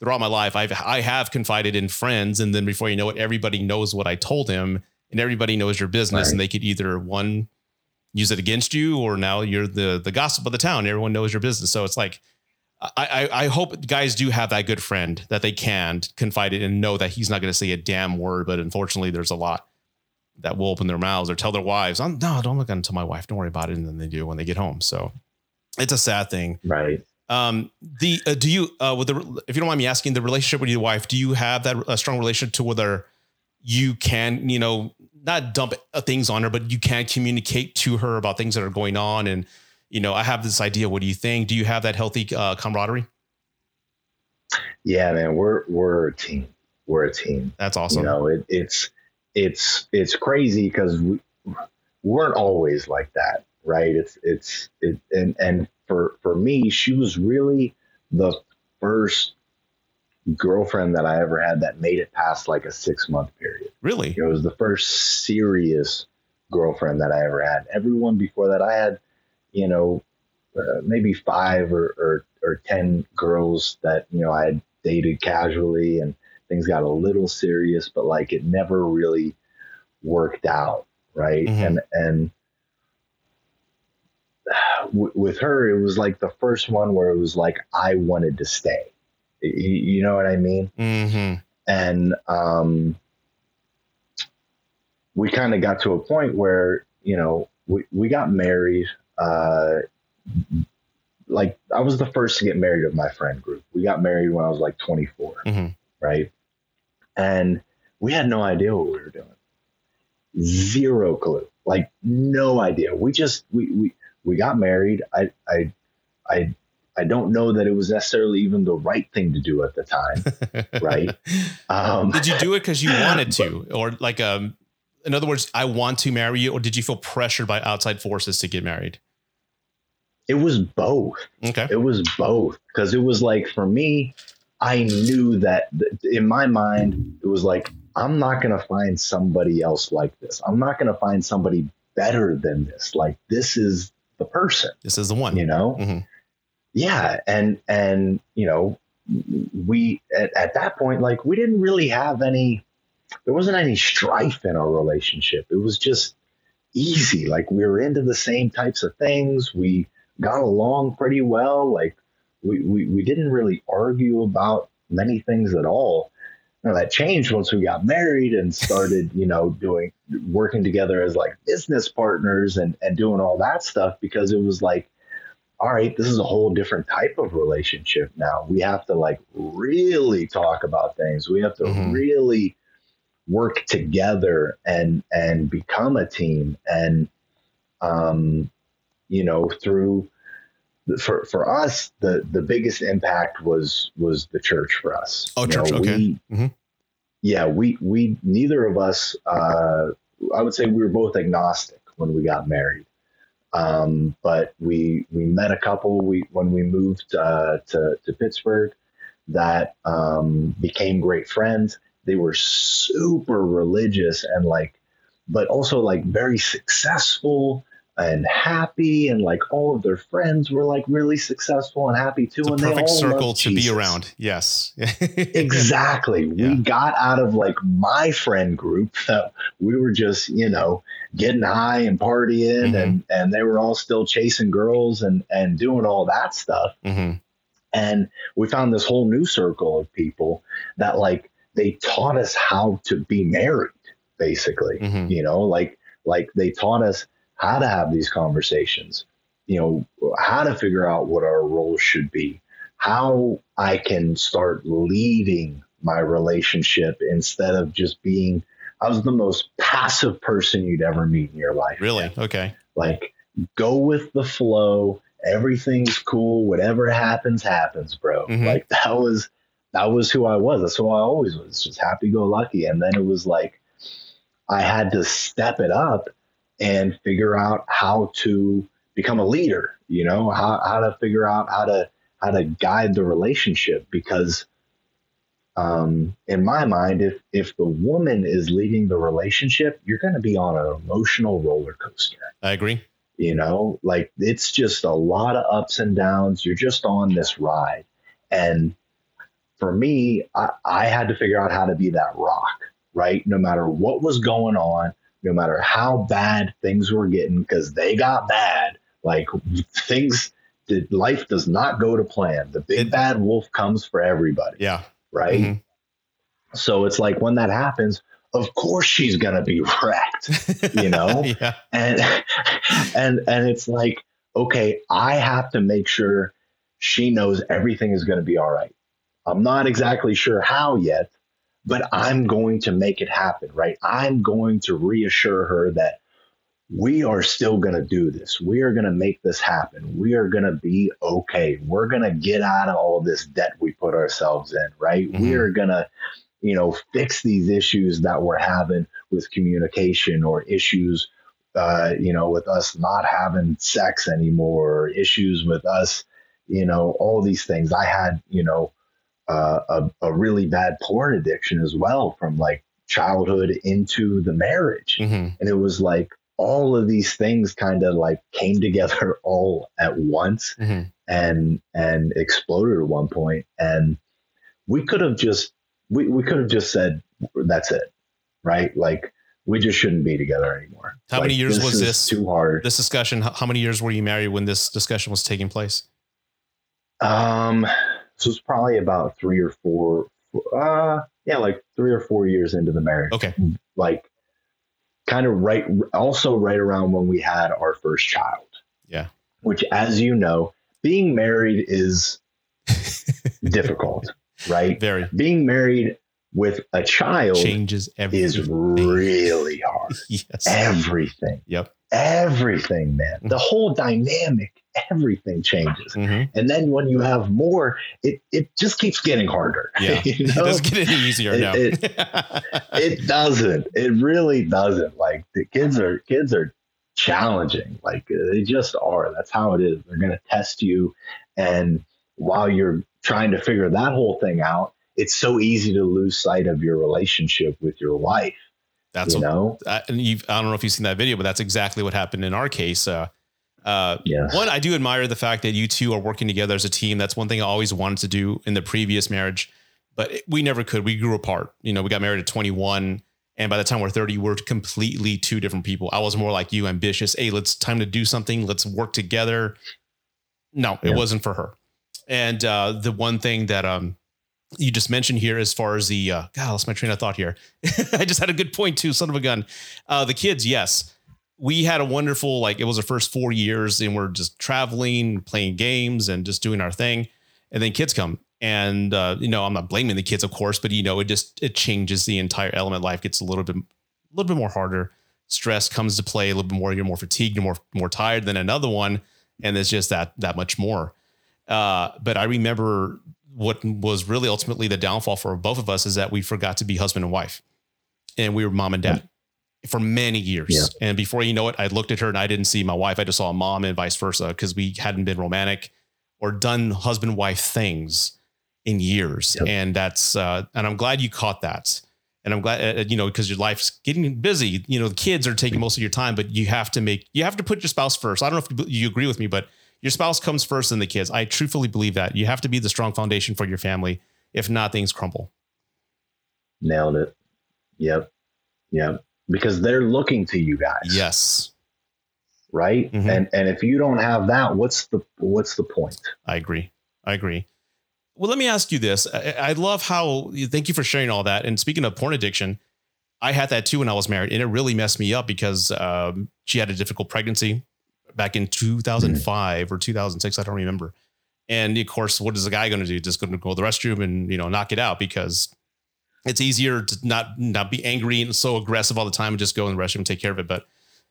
throughout my life I've I have confided in friends, and then before you know it, everybody knows what I told him, and everybody knows your business, right. and they could either one use it against you, or now you're the the gossip of the town. Everyone knows your business, so it's like. I, I, hope guys do have that good friend that they can confide in and know that he's not going to say a damn word, but unfortunately, there's a lot that will open their mouths or tell their wives, oh, no, don't look at until my wife. Don't worry about it. And then they do when they get home. So it's a sad thing. Right. Um, the, uh, do you, uh, with the, if you don't mind me asking the relationship with your wife, do you have that a strong relationship to whether you can, you know, not dump things on her, but you can communicate to her about things that are going on. And, you know, I have this idea. What do you think? Do you have that healthy uh, camaraderie? Yeah, man, we're, we're a team. We're a team. That's awesome. You know, it, it's, it's it's crazy because we weren't always like that, right? It's it's it, and and for for me, she was really the first girlfriend that I ever had that made it past like a six month period. Really, it was the first serious girlfriend that I ever had. Everyone before that, I had, you know, uh, maybe five or, or or ten girls that you know I had dated casually and things got a little serious, but like it never really worked out, right? Mm-hmm. And and [SIGHS] w- with her, it was like the first one where it was like I wanted to stay. You, you know what I mean? Mm-hmm. And um, we kind of got to a point where you know we we got married. Uh, like I was the first to get married of my friend group. We got married when I was like 24, mm-hmm. right? And we had no idea what we were doing. Zero clue, like no idea. We just we we we got married. I I I I don't know that it was necessarily even the right thing to do at the time, [LAUGHS] right? Um, did you do it because you wanted to, [LAUGHS] or like um, in other words, I want to marry you, or did you feel pressured by outside forces to get married? It was both. Okay, it was both because it was like for me, I knew that in my mind, it was like, I'm not going to find somebody else like this. I'm not going to find somebody better than this. Like, this is the person. This is the one. You know? Mm-hmm. Yeah. And, and, you know, we at, at that point, like we didn't really have any. There wasn't any strife in our relationship. It was just easy. Like we were into the same types of things. We got along pretty well. Like we, we, we didn't really argue about many things at all. Now that changed once we got married and started, [LAUGHS] you know, doing working together as like business partners and, and doing all that stuff because it was like, all right, this is a whole different type of relationship now. We have to like really talk about things. We have to mm-hmm. really work together and and become a team and um you know through for for us the the biggest impact was was the church for us. Oh you church know, okay. we, mm-hmm. yeah we we neither of us uh i would say we were both agnostic when we got married. Um but we we met a couple we when we moved uh to to pittsburgh that um became great friends. They were super religious and like but also like very successful and happy and like all of their friends were like really successful and happy too it's and a perfect circle to Jesus. be around yes [LAUGHS] exactly yeah. we got out of like my friend group that we were just you know getting high and partying mm-hmm. and and they were all still chasing girls and and doing all that stuff mm-hmm. and we found this whole new circle of people that like they taught us how to be married basically mm-hmm. you know like like they taught us how to have these conversations, you know, how to figure out what our roles should be, how I can start leading my relationship instead of just being I was the most passive person you'd ever meet in your life. Really? Okay. Like go with the flow, everything's cool, whatever happens happens, bro. Mm-hmm. Like that was that was who I was. That's who I always was, just happy go lucky. And then it was like I had to step it up and figure out how to become a leader, you know, how, how to figure out how to how to guide the relationship because um, in my mind, if if the woman is leading the relationship, you're going to be on an emotional roller coaster. I agree. You know, like it's just a lot of ups and downs. You're just on this ride, and for me, I, I had to figure out how to be that rock, right? No matter what was going on, no matter how bad things were getting, because they got bad. Like things, life does not go to plan. The big it, bad wolf comes for everybody. Yeah. Right. Mm-hmm. So it's like when that happens, of course she's gonna be [LAUGHS] wrecked, you know? [LAUGHS] yeah. And and and it's like, okay, I have to make sure she knows everything is gonna be all right. I'm not exactly sure how yet, but I'm going to make it happen, right? I'm going to reassure her that we are still going to do this. We are going to make this happen. We are going to be okay. We're going to get out of all this debt we put ourselves in, right? Mm-hmm. We are going to, you know, fix these issues that we're having with communication or issues, uh, you know, with us not having sex anymore, or issues with us, you know, all these things. I had, you know, uh, a, a, really bad porn addiction as well from like childhood into the marriage. Mm-hmm. And it was like all of these things kind of like came together [LAUGHS] all at once mm-hmm. and and exploded at one point. And we could have just we, we could have just said that's it. Right. Like we just shouldn't be together anymore. How like, many years was this too hard? This discussion, how many years were you married when this discussion was taking place? Um, so it's probably about three or four, uh, yeah, like three or four years into the marriage. Okay. Like kind of right, also right around when we had our first child. Yeah. Which, as you know, being married is [LAUGHS] difficult, right? Very. Being married with a child changes everything. is really [LAUGHS] hard. yes. Everything. Yep. Everything, man. The whole dynamic everything changes. Mm-hmm. And then when you have more, it, it just keeps getting harder. Yeah. [LAUGHS] you know? It doesn't get any easier it, now. it, [LAUGHS] it doesn't. It really doesn't. Like the kids are kids are challenging. Like they just are. That's how it is. They're gonna test you. And while you're trying to figure that whole thing out, it's so easy to lose sight of your relationship with your wife. That's you what, know, and you I don't know if you've seen that video, but that's exactly what happened in our case. Uh, Uh. One, I do admire the fact that you two are working together as a team. That's one thing I always wanted to do in the previous marriage, but we never could. We grew apart. You know, we got married at 21. And by the time we're 30, we're completely two different people. I was more like you, ambitious. Hey, let's time to do something. Let's work together. No, it wasn't for her. And uh, the one thing that um, you just mentioned here, as far as the uh, God, I lost my train of thought here. [LAUGHS] I just had a good point too. Son of a gun. Uh, the kids, yes, we had a wonderful like it was our first four years, and we're just traveling, playing games, and just doing our thing. And then kids come, and uh, you know i'm not blaming the kids of course but you know it just it changes the entire element. Life gets a little bit a little bit more harder. Stress comes to play a little bit more. You're more fatigued you're more more tired than another one. And it's just that that much more. Uh, but i remember what was really ultimately the downfall for both of us is that we forgot to be husband and wife. And we were mom and dad for many years yeah. and before you know it i looked at her and i didn't see my wife i just saw a mom and vice versa because we hadn't been romantic or done husband wife things in years. Yep. And that's, uh, and I'm glad you caught that. And I'm glad, uh, you know, because your life's getting busy. You know, the kids are taking most of your time, but you have to make, you have to put your spouse first. I don't know if you agree with me, but your spouse comes first than the kids. I truthfully believe that. You have to be the strong foundation for your family. If not, things crumble. Nailed it. Yep. Yep. Because they're looking to you guys. Yes. Right. Mm-hmm. And and if you don't have that, what's the what's the point? I agree. I agree. Well, let me ask you this. I, I, love how thank you for sharing all that. And speaking of porn addiction, I had that too when I was married, and it really messed me up because um, she had a difficult pregnancy back in 2005 mm-hmm. or 2006. I don't remember. And of course, what is the guy going to do? Just going to go to the restroom and you know knock it out because it's easier to not not be angry and so aggressive all the time and just go in the restroom and take care of it. But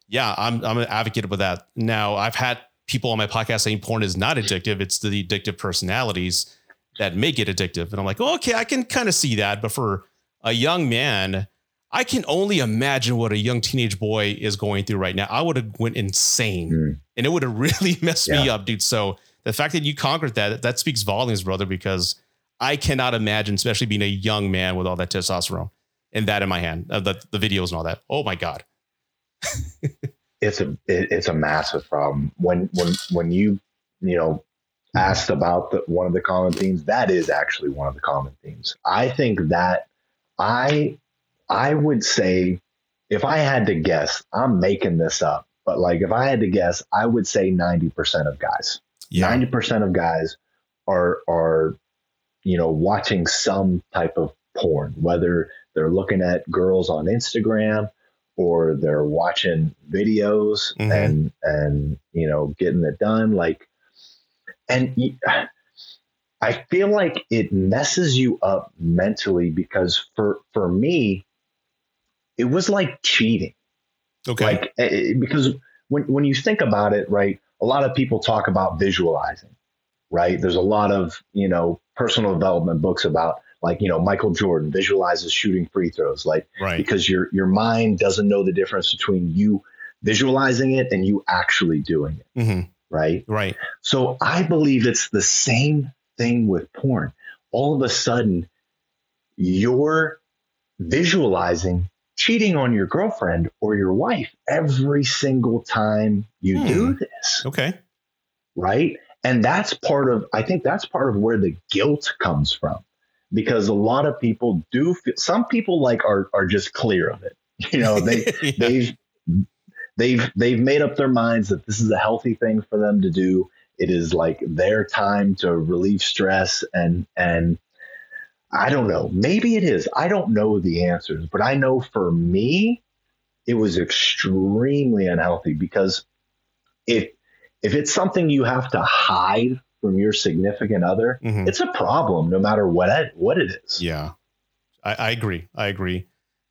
yeah, I'm I'm an advocate with that. Now I've had people on my podcast saying porn is not addictive; it's the addictive personalities that make it addictive. And I'm like, oh, okay, I can kind of see that. But for a young man, I can only imagine what a young teenage boy is going through right now. I would have went insane mm. and it would have [LAUGHS] really messed yeah. me up, dude. So the fact that you conquered that, that speaks volumes, brother, because I cannot imagine, especially being a young man with all that testosterone and that in my hand, uh, the, the videos and all that. Oh my God. [LAUGHS] it's a, it, it's a massive problem when, when, when you, you know, asked about the, one of the common themes, that is actually one of the common themes. I think that I I would say if I had to guess, I'm making this up, but like if I had to guess, I would say 90% of guys. Yeah. 90% of guys are are you know watching some type of porn, whether they're looking at girls on Instagram or they're watching videos mm-hmm. and and you know getting it done like and I feel like it messes you up mentally because for for me, it was like cheating. Okay. Like eh, eh, because when when you think about it, right, a lot of people talk about visualizing, right? There's a lot of you know personal development books about like you know Michael Jordan visualizes shooting free throws, like right. because your your mind doesn't know the difference between you visualizing it and you actually doing it. Mm-hmm right? Right. So I believe it's the same thing with porn. All of a sudden, you're visualizing cheating on your girlfriend or your wife every single time you hmm. do this. Okay. Right. And that's part of, I think that's part of where the guilt comes from because a lot of people do feel, some people like are, are just clear of it. [LAUGHS] You know, they, [LAUGHS] yeah. they've, they've they've made up their minds that this is a healthy thing for them to do. It is like their time to relieve stress and and I don't know. Maybe it is. I don't know the answers, but I know for me it was extremely unhealthy because if if it's something you have to hide from your significant other, mm-hmm. it's a problem no matter what it, what it is. Yeah. I, I agree. I agree.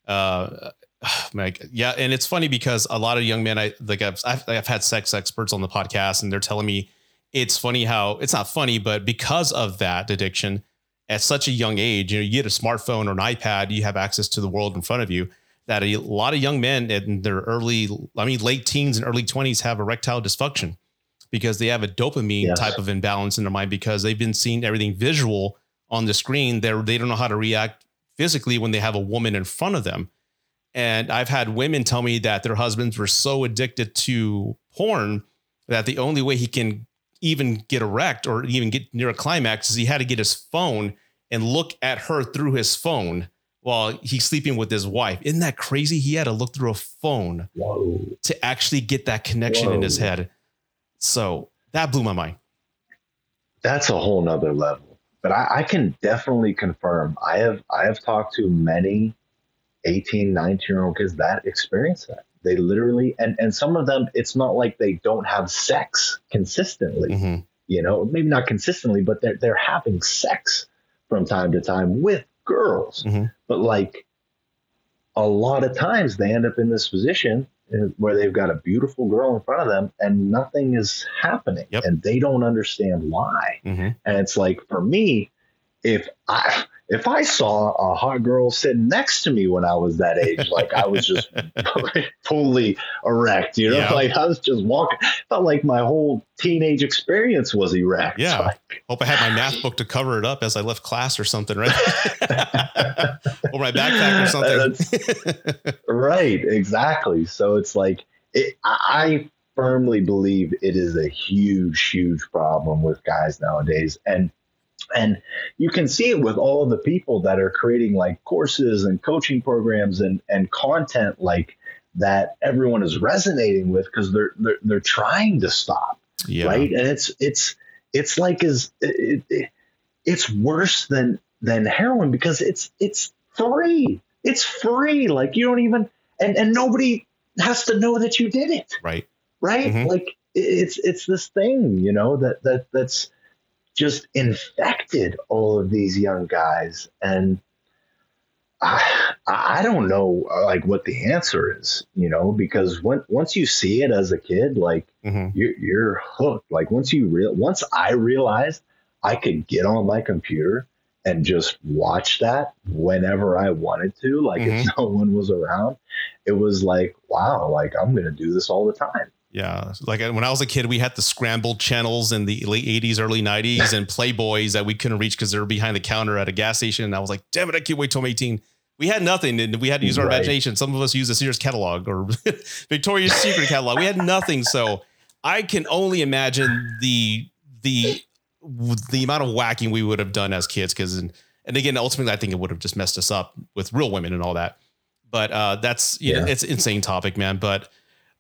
Uh, [SIGHS] yeah and it's funny because a lot of young men i like I've, I've, I've had sex experts on the podcast and they're telling me it's funny how it's not funny but because of that addiction at such a young age you know you get a smartphone or an ipad you have access to the world in front of you that a lot of young men in their early i mean late teens and early 20s have erectile dysfunction because they have a dopamine yes. type of imbalance in their mind because they've been seeing everything visual on the screen they they don't know how to react physically when they have a woman in front of them and I've had women tell me that their husbands were so addicted to porn that the only way he can even get erect or even get near a climax is he had to get his phone and look at her through his phone while he's sleeping with his wife. Isn't that crazy? He had to look through a phone Whoa. to actually get that connection in his head. So that blew my mind. That's a whole nother level. But I, I can definitely confirm I have I have talked to many 18, 19 year old kids that experience that. They literally and, and some of them it's not like they don't have sex consistently. Mhm. you know, maybe not consistently, but they're they're having sex from time to time with girls. Mhm. But like a lot of times they end up in this position where they've got a beautiful girl in front of them and nothing is happening Yep. and they don't understand why. Mhm. And it's like for me, if I if I saw a hot girl sitting next to me when I was that age, [LAUGHS] like I was just [LAUGHS] fully erect, you know, Yeah. like I was just walking, felt like my whole teenage experience was erect. Yeah. Like, Hope I had my math book to cover it up as I left class or something, right? [LAUGHS] or my backpack or something. right, exactly. So it's like it, I I firmly believe it is a huge, huge problem with guys nowadays, and and you can see it with all of the people that are creating like courses and coaching programs and and content like that everyone is resonating with because they're, they're they're trying to stop yeah. right and it's it's it's like as it, it, it's worse than than heroin because it's it's free it's free like you don't even and and nobody has to know that you did it Right. right Mhm. like it's it's this thing you know that that that's just infected all of these young guys and I, I don't know like what the answer is, you know, because when, once you see it as a kid, like Mhm. you're, you're hooked. Like once you real, once I realized I could get on my computer and just watch that whenever I wanted to, like if [LAUGHS] no one was around, it was like, wow, like I'm going to do this all the time. Yeah. Like when I was a kid, we had the scrambled channels in the late 80s, early 90s and Playboys that we couldn't reach because they were behind the counter at a gas station. And I was like, damn it, I can't wait till I'm 18. We had nothing and we had to use our Right. imagination. Some of us used the Sears catalog or [LAUGHS] Victoria's Secret catalog. We had nothing. So I can only imagine the, the, the amount of whacking we would have done as kids. Cause, and, and again, ultimately, I think it would have just messed us up with real women and all that. But uh, that's, you know, Yeah. it's insane topic, man. But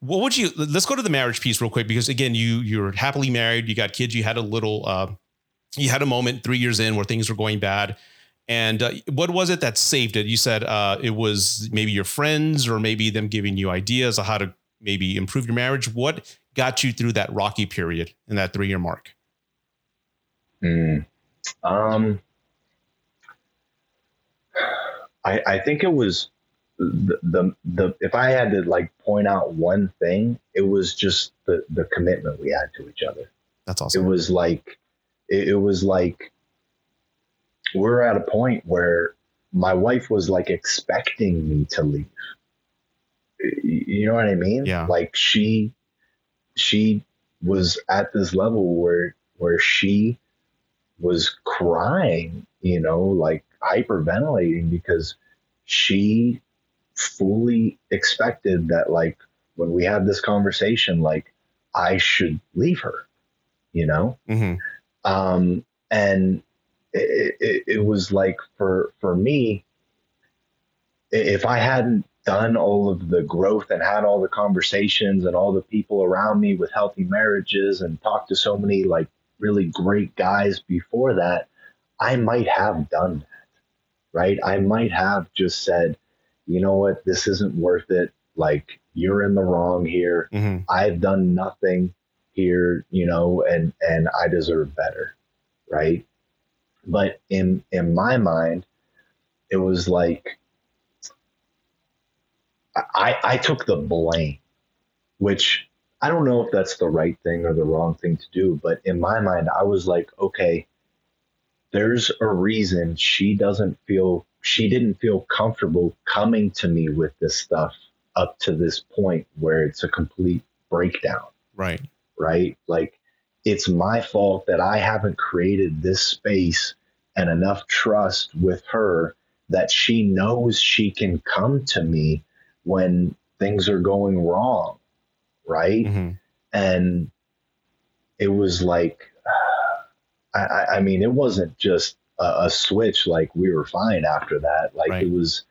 what would you let's go to the marriage piece real quick because again you you're happily married you got kids you had a little uh you had a moment three years in where things were going bad. And uh, what was it that saved it? You said uh it was maybe your friends or maybe them giving you ideas of how to maybe improve your marriage. What got you through that rocky period in that three year mark? Mm. Um, I, I think it was the, the the if I had to like point out one thing, it was just the the commitment we had to each other. that's awesome. It was like it, it was like we're at a point where my wife was like expecting me to leave. You know what I mean? Yeah. Like she she was at this level where where she was crying, you know, like hyperventilating because she fully expected that like when we had this conversation like I should leave her, you know? hmm um, and it, it, it was like for for me if i hadn't done all of the growth and had all the conversations and all the people around me with healthy marriages and talked to so many like really great guys before that i might have done that right i might have just said you know what? This isn't worth it. Like you're in the wrong here. Hmm I've done nothing here, you know, and and I deserve better, right? But in in my mind, it was like I I took the blame, which I don't know if that's the right thing or the wrong thing to do, but in my mind, I was like, okay, there's a reason she doesn't feel she didn't feel comfortable coming to me with this stuff up to this point where it's a complete breakdown, right right? Like it's my fault that I haven't created this space and enough trust with her that she knows she can come to me when things are going wrong, right? hmm And it was like, [SIGHS] I, I mean, it wasn't just a, a, switch. Like we were fine after that. Like right. it was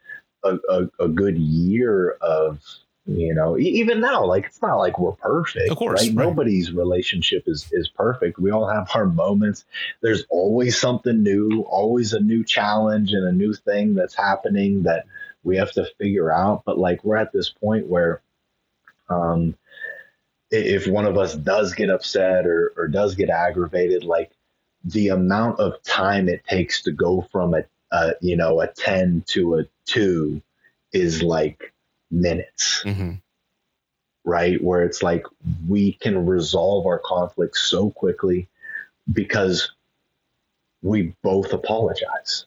a, a, a, good year of, you know, even now, like it's not like we're perfect. Of course, right? right? Nobody's relationship is is perfect. We all have our moments. There's always something new, always a new challenge and a new thing that's happening that we have to figure out. But like we're at this point where, um, if one of us does get upset or, or does get aggravated, like the amount of time it takes to go from a, a you know a 10 to a 2 is like minutes. Mm-hmm. right? Where it's like we can resolve our conflicts so quickly because we both apologize.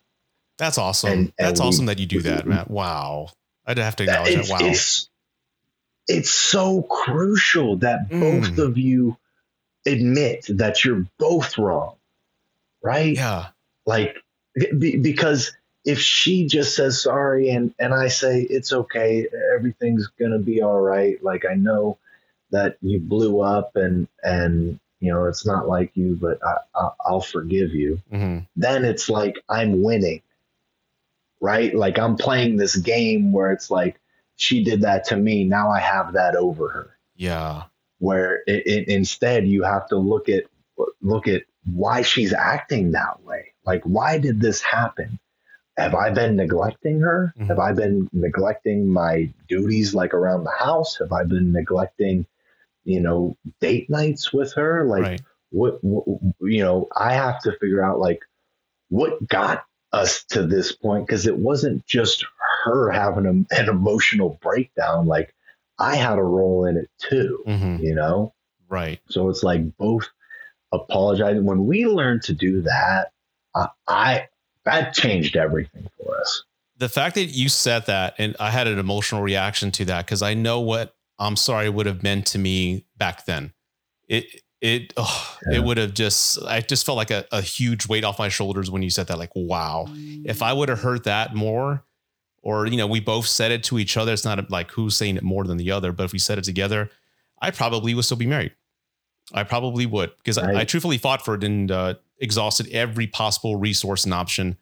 That's awesome. And, and that's we, awesome that you do that matt. Wow. I'd have to acknowledge that. Wow. it's, it's so crucial that mm. both of you admit that you're both wrong right? Yeah. Like be, because if she just says sorry and and I say it's okay, everything's gonna be all right. Like I know that you blew up and and you know it's not like you, but I, I will forgive you. Mm-hmm. Then it's like I'm winning, right? Like I'm playing this game where it's like she did that to me. Now I have that over her. Yeah. Where it, it, instead you have to look at look at why she's acting that way. Like, why did this happen? Have I been neglecting her? Mm-hmm. Have I been neglecting my duties, like around the house? Have I been neglecting, you know, date nights with her? Like, right. what, what, you know, I have to figure out, like, what got us to this point? Because it wasn't just her having a, an emotional breakdown. Like, I had a role in it too, mm-hmm. you know? Right. So it's like both apologizing. When we learned to do that, uh, I that changed everything for us. The fact that you said that, and I had an emotional reaction to that because I know what I'm sorry would have meant to me back then. It it oh, yeah. it would have just I just felt like a, a huge weight off my shoulders when you said that. Like, wow, if I would have heard that more, or you know, we both said it to each other. It's not like who's saying it more than the other, but if we said it together, I probably would still be married. I probably would because right. I, I, truthfully fought for it and uh, exhausted every possible resource and option.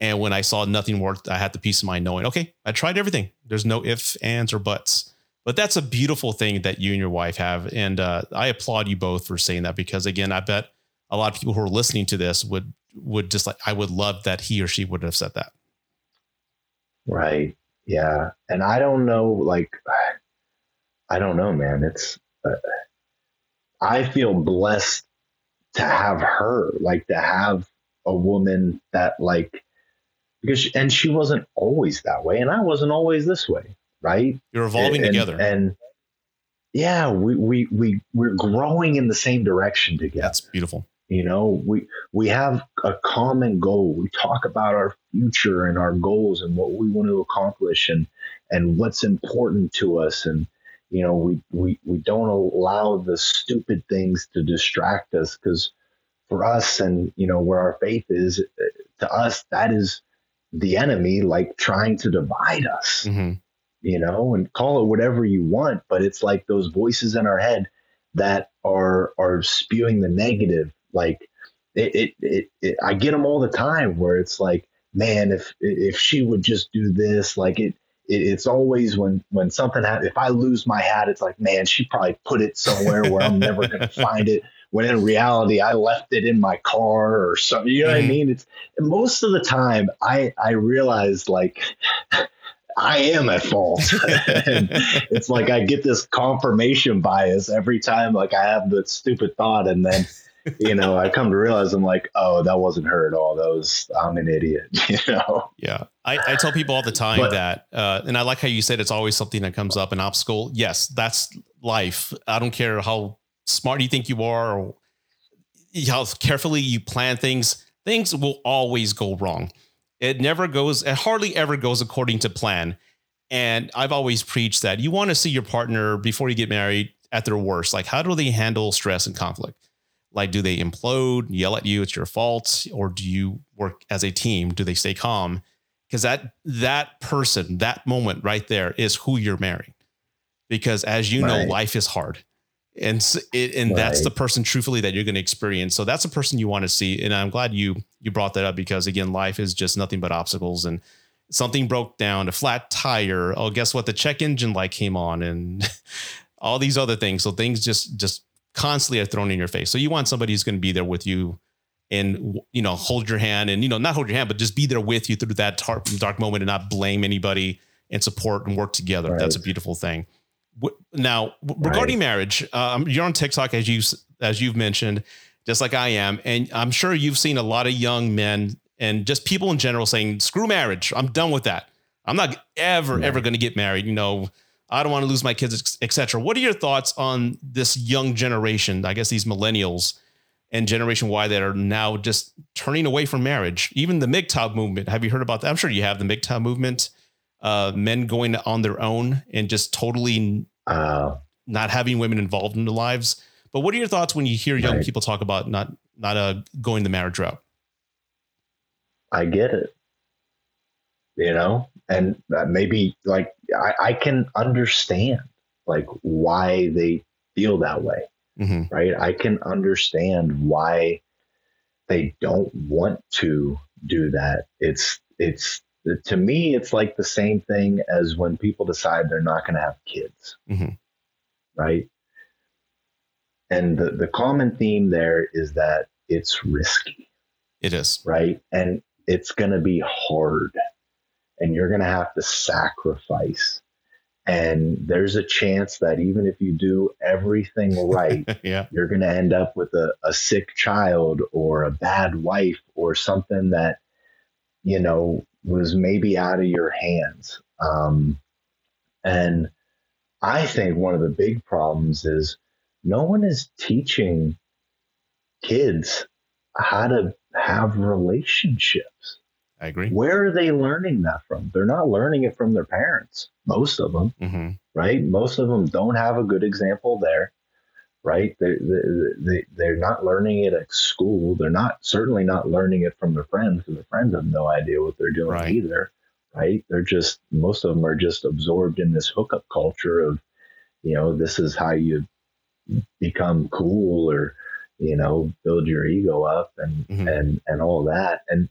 And when I saw nothing worked, I had the peace of mind knowing, okay, I tried everything. There's no ifs, ands, or buts. But that's a beautiful thing that you and your wife have. And uh, I applaud you both for saying that because, again, I bet a lot of people who are listening to this would would just like I would love that he or she would have said that. Right. Yeah. And I don't know, like, [SIGHS] I don't know, man. It's. Uh, I feel blessed to have her, like to have a woman that like because she, and she wasn't always that way and I wasn't always this way, right? You're evolving and, together. And yeah, we we we we're growing in the same direction together. That's beautiful. You know, we we have a common goal. We talk about our future and our goals and what we want to accomplish and and what's important to us and you know we we we don't allow the stupid things to distract us because for us and you know where our faith is to us that is the enemy like trying to divide us mm-hmm. you know and call it whatever you want but it's like those voices in our head that are are spewing the negative like it, it, it, it i get them all the time where it's like man if if she would just do this like it it, it's always when when something happens. If I lose my hat, it's like, man, she probably put it somewhere where I'm never going [LAUGHS] to find it. When in reality, I left it in my car or something. You know mm-hmm. what I mm-hmm. mean? It's most of the time I I realize like. I am at fault. [LAUGHS] it's like I get this confirmation bias every time like I have the stupid thought and then you know, I come to realize I'm like, oh, that wasn't her at all. That was I'm an idiot. [LAUGHS] You know. Yeah, I, I tell people all the time but, that, uh, and I like how you said it's always something that comes up, an obstacle. Yes, that's life. I don't care how smart you think you are or how carefully you plan things. Things will always go wrong. It never goes. It hardly ever goes according to plan. And I've always preached that you want to see your partner before you get married at their worst. Like, how do they handle stress and conflict? Like, do they implode, yell at you, it's your fault, or do you work as a team? Do they stay calm? Because that that person, that moment right there is who you're marrying. Because as you right. know, life is hard. and it, and right. that's the person truthfully that you're going to experience so that's a person you want to see and i'm glad you you brought that up because again life is just nothing but obstacles and something broke down a flat tire oh guess what the check engine light came on and [LAUGHS] all these other things so things just just constantly are thrown in your face so you want somebody who's going to be there with you and you know hold your hand and you know not hold your hand but just be there with you through that dark, dark moment and not blame anybody and support and work together right. that's a beautiful thing now, regarding right. marriage, um, you're on TikTok as you as you've mentioned, just like I am, and I'm sure you've seen a lot of young men and just people in general saying, "Screw marriage, I'm done with that. I'm not ever yeah. ever going to get married." You know, I don't want to lose my kids, etc. What are your thoughts on this young generation? I guess these millennials and Generation Y that are now just turning away from marriage. Even the MGTOW movement. Have you heard about that? I'm sure you have the MGTOW movement uh, men going on their own and just totally uh, not having women involved in their lives. But what are your thoughts when you hear young right. people talk about not not uh, going the marriage route? I get it, you know, and maybe like I, I can understand like why they feel that way, mm-hmm. right? I can understand why they don't want to do that. It's it's to me, it's like the same thing as when people decide they're not going to have kids, mm-hmm. right? And the, the common theme there is that it's risky. It is. Right. And it's going to be hard and you're going to have to sacrifice. And there's a chance that even if you do everything [LAUGHS] right, yeah. you're going to end up with a, a sick child or a bad wife or something that, you know, was maybe out of your hands. Um, and I think one of the big problems is no one is teaching kids how to have relationships. I agree. Where are they learning that from? They're not learning it from their parents, most of them, mm-hmm. right? Most of them don't have a good example there right? They, they, they, they're not learning it at school. They're not certainly not learning it from their friends because their friends have no idea what they're doing right. either, right? They're just, most of them are just absorbed in this hookup culture of, you know, this is how you become cool or, you know, build your ego up and, mm-hmm. and, and all that. And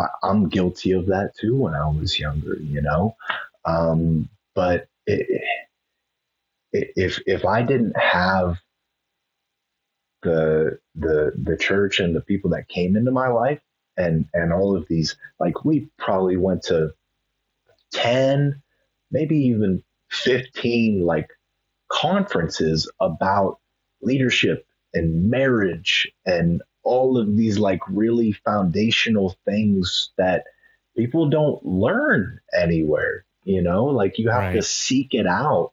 I, I'm guilty of that too when I was younger, you know? Um, but it, if, if I didn't have the the the church and the people that came into my life and and all of these like we probably went to 10 maybe even 15 like conferences about leadership and marriage and all of these like really foundational things that people don't learn anywhere you know? Like you have right. to seek it out.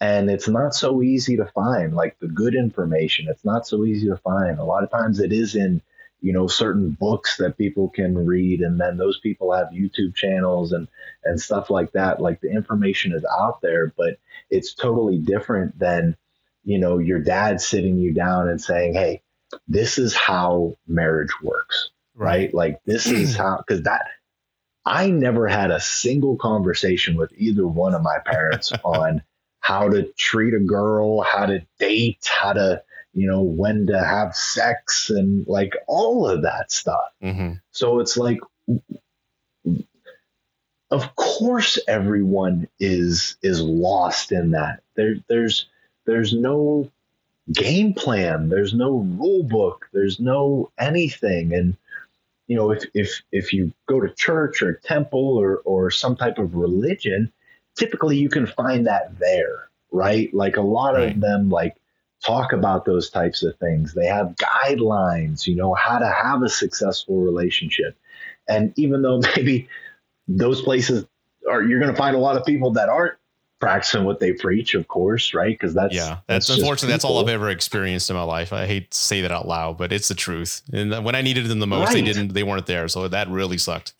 And it's not so easy to find like the good information. It's not so easy to find. A lot of times it is in you know certain books that people can read and then those people have youtube channels and and stuff like that. Like the information is out there but it's totally different than you know your dad sitting you down and saying hey this is how marriage works right, like this is [CLEARS THROAT] how because that i never had a single conversation with either one of my parents [LAUGHS] on how to treat a girl, how to date, how to, you know, when to have sex and like all of that stuff. Mm-hmm. So it's like, of course, everyone is is lost in that. There, there's there's no game plan. There's no rule book. There's no anything. And you know, if if if you go to church or temple or or some type of religion, typically you can find that there, right? Like a lot right. of them, like talk about those types of things. They have guidelines, you know, how to have a successful relationship. And even though [LAUGHS] maybe those places are, you're going to find a lot of people that aren't practicing what they preach, of course, right? Because that's yeah, that's, that's unfortunately that's all I've ever experienced in my life. I hate to say that out loud, but it's the truth. And when I needed them the most, right. they didn't, they weren't there. So that really sucked.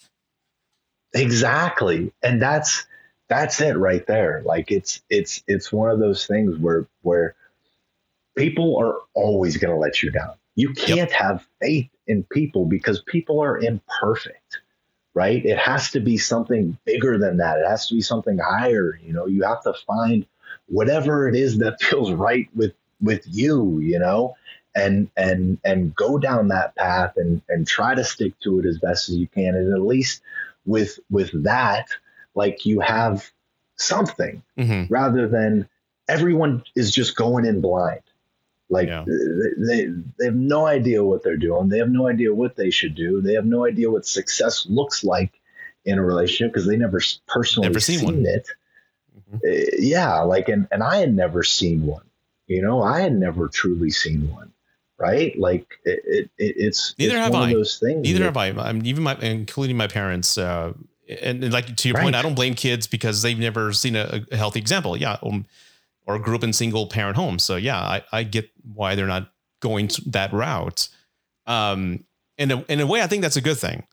Exactly, and that's that's it right there. Like it's it's it's one of those things where where people are always going to let you down. You can't yep. have faith in people because people are imperfect, right? It has to be something bigger than that. It has to be something higher. You know, you have to find whatever it is that [LAUGHS] feels right with with you, you know, and and and go down that path and and try to stick to it as best as you can. And at least with with that, like you have something mm-hmm. rather than everyone is just going in blind. Like yeah. they, they have no idea what they're doing. They have no idea what they should do. They have no idea what success looks like in a relationship because they never personally never seen, seen it. Mm-hmm. Uh, yeah, like and and I had never seen one. You know, I had never truly seen one. Right? Like it, it, it's neither it's have I. those things. Neither that, have I. I'm even my including my parents. Uh, and, and, like to your right. point, I don't blame kids because they've never seen a, a healthy example. Yeah, um, or grew up in single parent homes. So yeah, I, I get why they're not going that route. Um, in a, in a way, I think that's a good thing.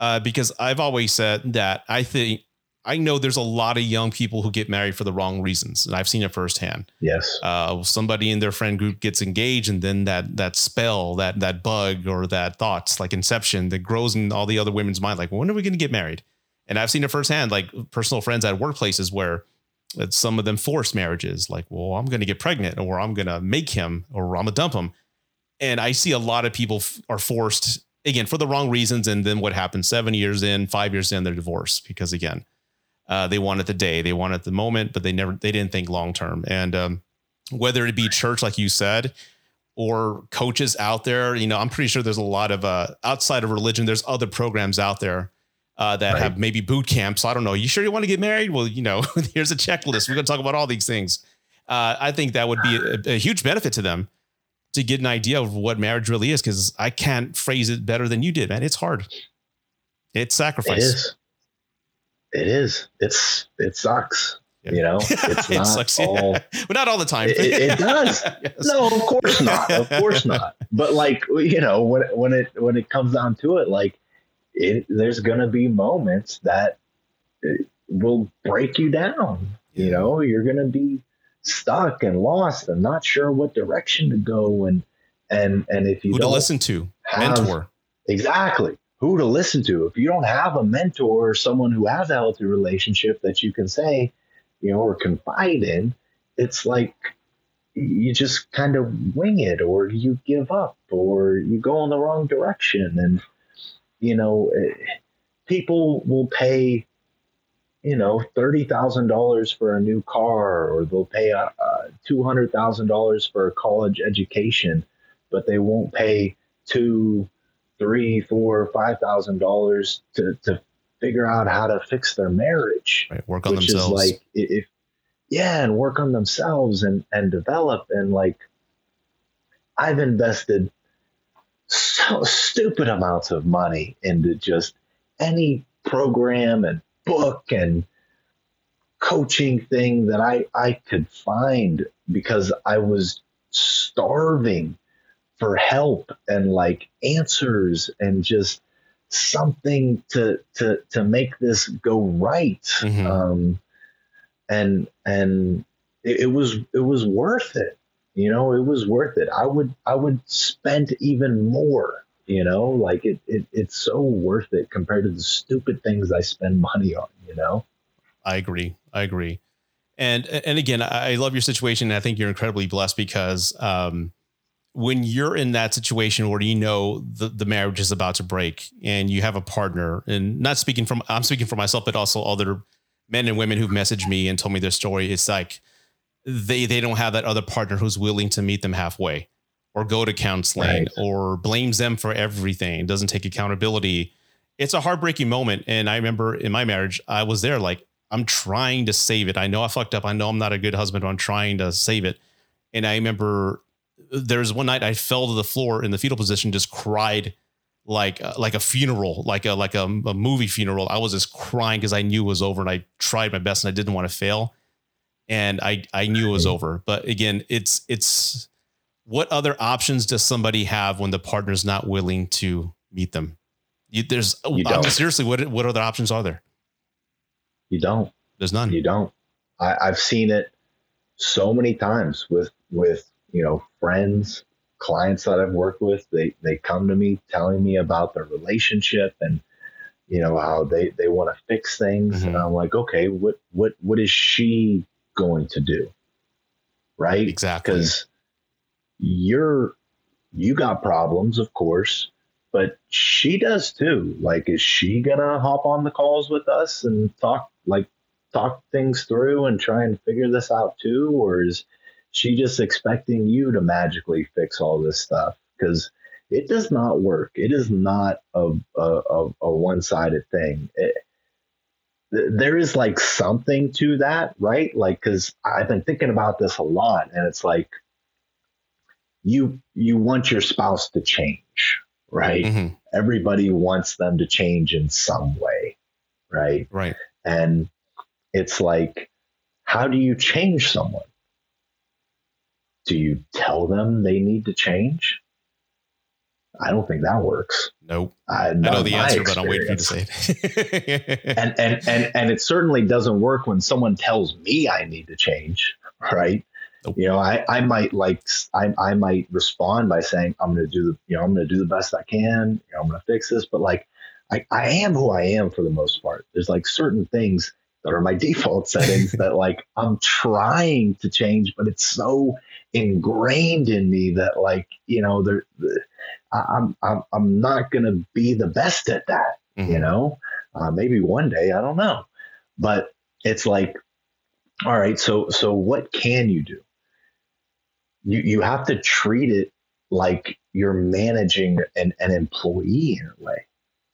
Uh, because I've always said that I think I know there's a lot of young people who get married for the wrong reasons, and I've seen it firsthand. Yes, uh, somebody in their friend group gets engaged, and then that that spell, that that bug, or that thoughts like inception that grows in all the other women's mind, like when are we going to get married? And I've seen it firsthand, like personal friends at workplaces where some of them forced marriages, like, well, I'm going to get pregnant, or I'm going to make him, or I'm going to dump him. And I see a lot of people f- are forced again for the wrong reasons. And then what happens seven years in, five years in, they're divorced because again, uh, they wanted the day, they wanted the moment, but they never, they didn't think long term. And um, whether it be church, like you said, or coaches out there, you know, I'm pretty sure there's a lot of uh, outside of religion. There's other programs out there uh, that right. have maybe boot camps. I don't know. You sure you want to get married? Well, you know, [LAUGHS] here's a checklist. We're going to talk about all these things. Uh, I think that would be a, a, huge benefit to them to get an idea of what marriage really is. Because I can't phrase it better than you did, man. It's hard. It's sacrifice. It is. It is. It's it sucks. Yeah. You know, [LAUGHS] it's it not sucks, all, yeah. [LAUGHS] but not all the time. it, it, does. yes. No, of course not. Of course not. But like you know, when when it when it comes down to it, like it, there's going to be moments that will break you down. You know, you're going to be stuck and lost and not sure what direction to go. And, and, and if you who don't to listen to, have, mentor. Exactly. Who to listen to. If you don't have a mentor or someone who has a healthy relationship that you can say, you know, or confide in, it's like you just kind of wing it or you give up or you go in the wrong direction. And, you know, people will pay, you know, thirty thousand dollars for a new car, or they'll pay uh, two hundred thousand dollars for a college education, but they won't pay two, three, four, five thousand dollars to to figure out how to fix their marriage. Right, work on which themselves. Is like if yeah, and work on themselves and and develop and like I've invested so stupid amounts of money into just any program and book and coaching thing that I, I could find because I was starving for help and like answers and just something to to to make this go right. Mm-hmm. Um, and and it, it was it was worth it you know, it was worth it. I would I would spend even more, you know, like it, it it's so worth it compared to the stupid things I spend money on, you know. I agree. I agree. And and again, I love your situation. I think you're incredibly blessed because um, when you're in that situation where you know the, the marriage is about to break and you have a partner, and not speaking from I'm speaking for myself, but also other men and women who've messaged me and told me their story. It's like they they don't have that other partner who's willing to meet them halfway or go to counseling right. or blames them for everything doesn't take accountability. It's a heartbreaking moment. And i remember in my marriage i was there like i'm trying to save it. I know i fucked up. I know i'm not a good husband but i'm trying to save it. And i remember there's one night i fell to the floor in the fetal position just cried like uh, like a funeral like a like a, a movie funeral. I was just crying because i knew it was over and i tried my best and i didn't want to fail and I I knew it was over. But again, it's it's what other options does somebody have when the partner's not willing to meet them? You, there's you seriously, what what other options are there? You don't. There's none. You don't. I, I've seen it so many times with with you know friends, clients that I've worked with. They they come to me telling me about their relationship and you know how they they want to fix things, mm-hmm. and I'm like, okay, what what what is she going to do? Right? Exactly. Because you're you got problems, of course, but she does too. Like, is she gonna hop on the calls with us and talk like talk things through and try and figure this out too, or is she just expecting you to magically fix all this stuff? Because it does not work. It is not a a, a one sided thing. It, there is like something to that, right? Like, because I've been thinking about this a lot, and it's like you you want your spouse to change, right? Mm-hmm. Everybody wants them to change in some way, right? Right. And it's like, how do you change someone? Do you tell them they need to change? I don't think that works. Nope. I, I know the answer, experience. but I'm waiting for you to say it. [LAUGHS] and, and and and it certainly doesn't work when someone tells me I need to change, right? Nope. You know, I, I might like I, I might respond by saying I'm going to do the you know I'm going to do the best I can. You know, I'm going to fix this, but like I, I am who I am for the most part. There's like certain things that are my [LAUGHS] default settings that like I'm trying to change, but it's so ingrained in me that like you know there I'm I'm I'm not going to be the best at that. Mm-hmm. You know, uh, maybe one day I don't know, but it's like all right so so what can you do you you have to treat it like you're managing an, an employee in a way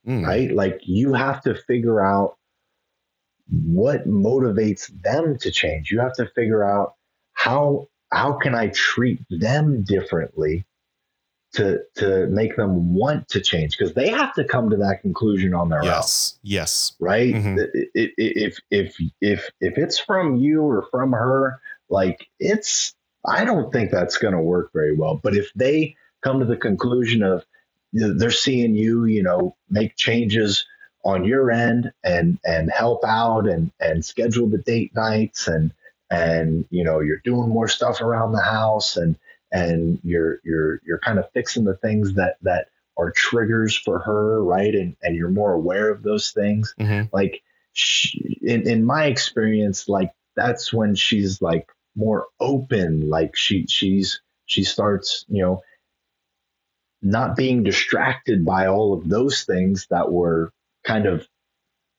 mm. right like you have to figure out what motivates them to change you have to figure out how how can i treat them differently to to make them want to change because they have to come to that conclusion on their yes. own. Yes. Right. Mm-hmm. If if if if it's from you or from her, like it's I don't think that's going to work very well. But if they come to the conclusion of they're seeing you, you know, make changes on your end and and help out and and schedule the date nights and and you know you're doing more stuff around the house and and you're you're you're kind of fixing the things that that are triggers for her right? And and you're more aware of those things. Mm-hmm. like she, in, in my experience like that's when she's like more open. Like she she's she starts you know not being distracted by all of those things that were kind of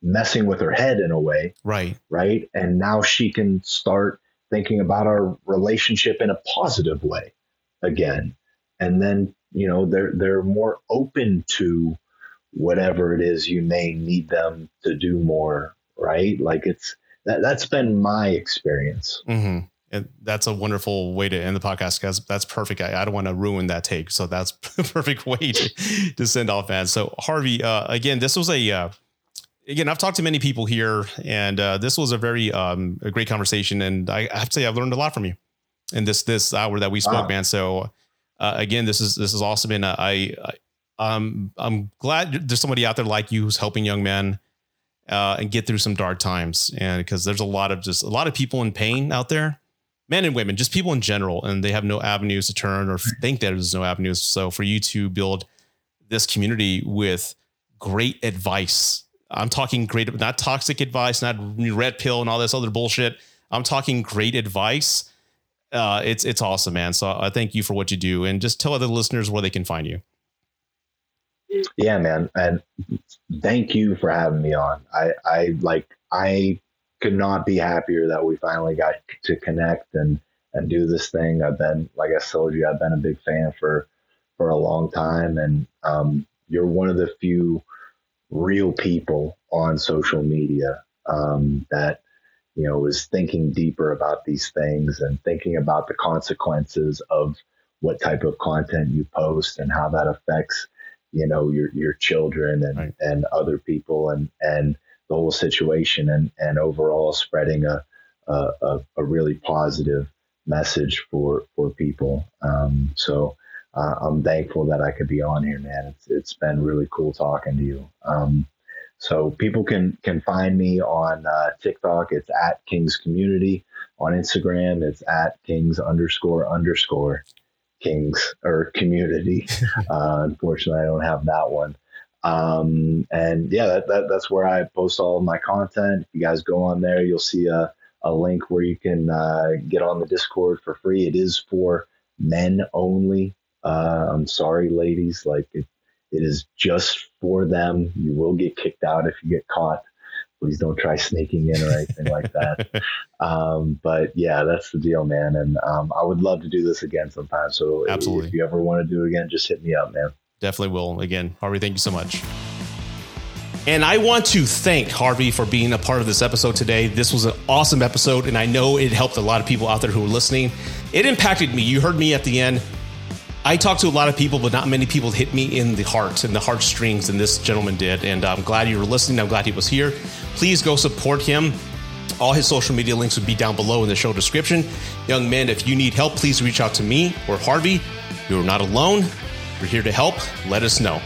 messing with her head in a way right. right? And now she can start thinking about our relationship in a positive way again. And then you know they're they're more open to whatever it is you may need them to do more right? Like it's that, that's been my experience. Mm-hmm. and that's a wonderful way to end the podcast because that's perfect. I, I, don't want to ruin that take. So that's [LAUGHS] perfect way to, to send off man. So harvey uh, again this was a uh, again, I've talked to many people here, and uh, this was a very um, a great conversation. And I, I have to say, I've learned a lot from you in this this hour that we spoke, wow. man. So uh, again, this is this is awesome, and I, I'm I'm glad there's somebody out there like you who's helping young men uh, and get through some dark times, and because there's a lot of just a lot of people in pain out there, men and women, just people in general, and they have no avenues to turn or think that there's no avenues. So for you to build this community with great advice. I'm talking great, not toxic advice, not red pill and all this other bullshit. I'm talking great advice uh, it's it's awesome, man. So I thank you for what you do, and just tell other listeners where they can find you. Yeah, man, and thank you for having me on. I I like I could not be happier that we finally got to connect and and do this thing. I've been, like I told you, I've been a big fan for for a long time, and um, you're one of the few real people on social media um, that you know, is thinking deeper about these things and thinking about the consequences of what type of content you post and how that affects, you know, your your children and, right. and other people and and the whole situation and and overall spreading a a, a really positive message for for people. Um, so uh, I'm thankful that I could be on here, man. It's it's been really cool talking to you. Um, so people can can find me on uh, TikTok. It's at Kings Community. On Instagram, it's at Kings underscore underscore Kings or Community. [LAUGHS] uh, unfortunately, I don't have that one. Um, and yeah, that, that, that's where I post all of my content. If you guys go on there, you'll see a, a link where you can uh, get on the Discord for free. It is for men only. Uh, I'm sorry, ladies. Like it, it is just for them. You will get kicked out if you get caught. Please don't try sneaking in or anything like that. [LAUGHS] Um, but yeah, that's the deal, man. And um, I would love to do this again sometime. So Absolutely. if you ever want to do it again, just hit me up, man. Definitely will. Again, Harvey, thank you so much. And I want to thank Harvey for being a part of this episode today. This was an awesome episode, and I know it helped a lot of people out there who are listening. It impacted me. You heard me at the end. I talked to a lot of people, but not many people hit me in the heart and the heartstrings, and this gentleman did. And I'm glad you were listening. I'm glad he was here. Please go support him. All his social media links would be down below in the show description. Young man, if you need help, please reach out to me or Harvey. You are not alone. We're here to help. Let us know.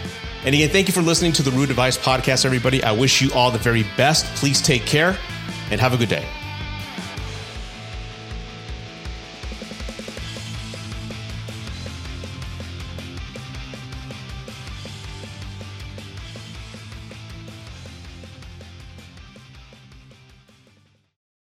And again, thank you for listening to the Rude Advice Podcast, everybody. I wish you all the very best. Please take care and have a good day.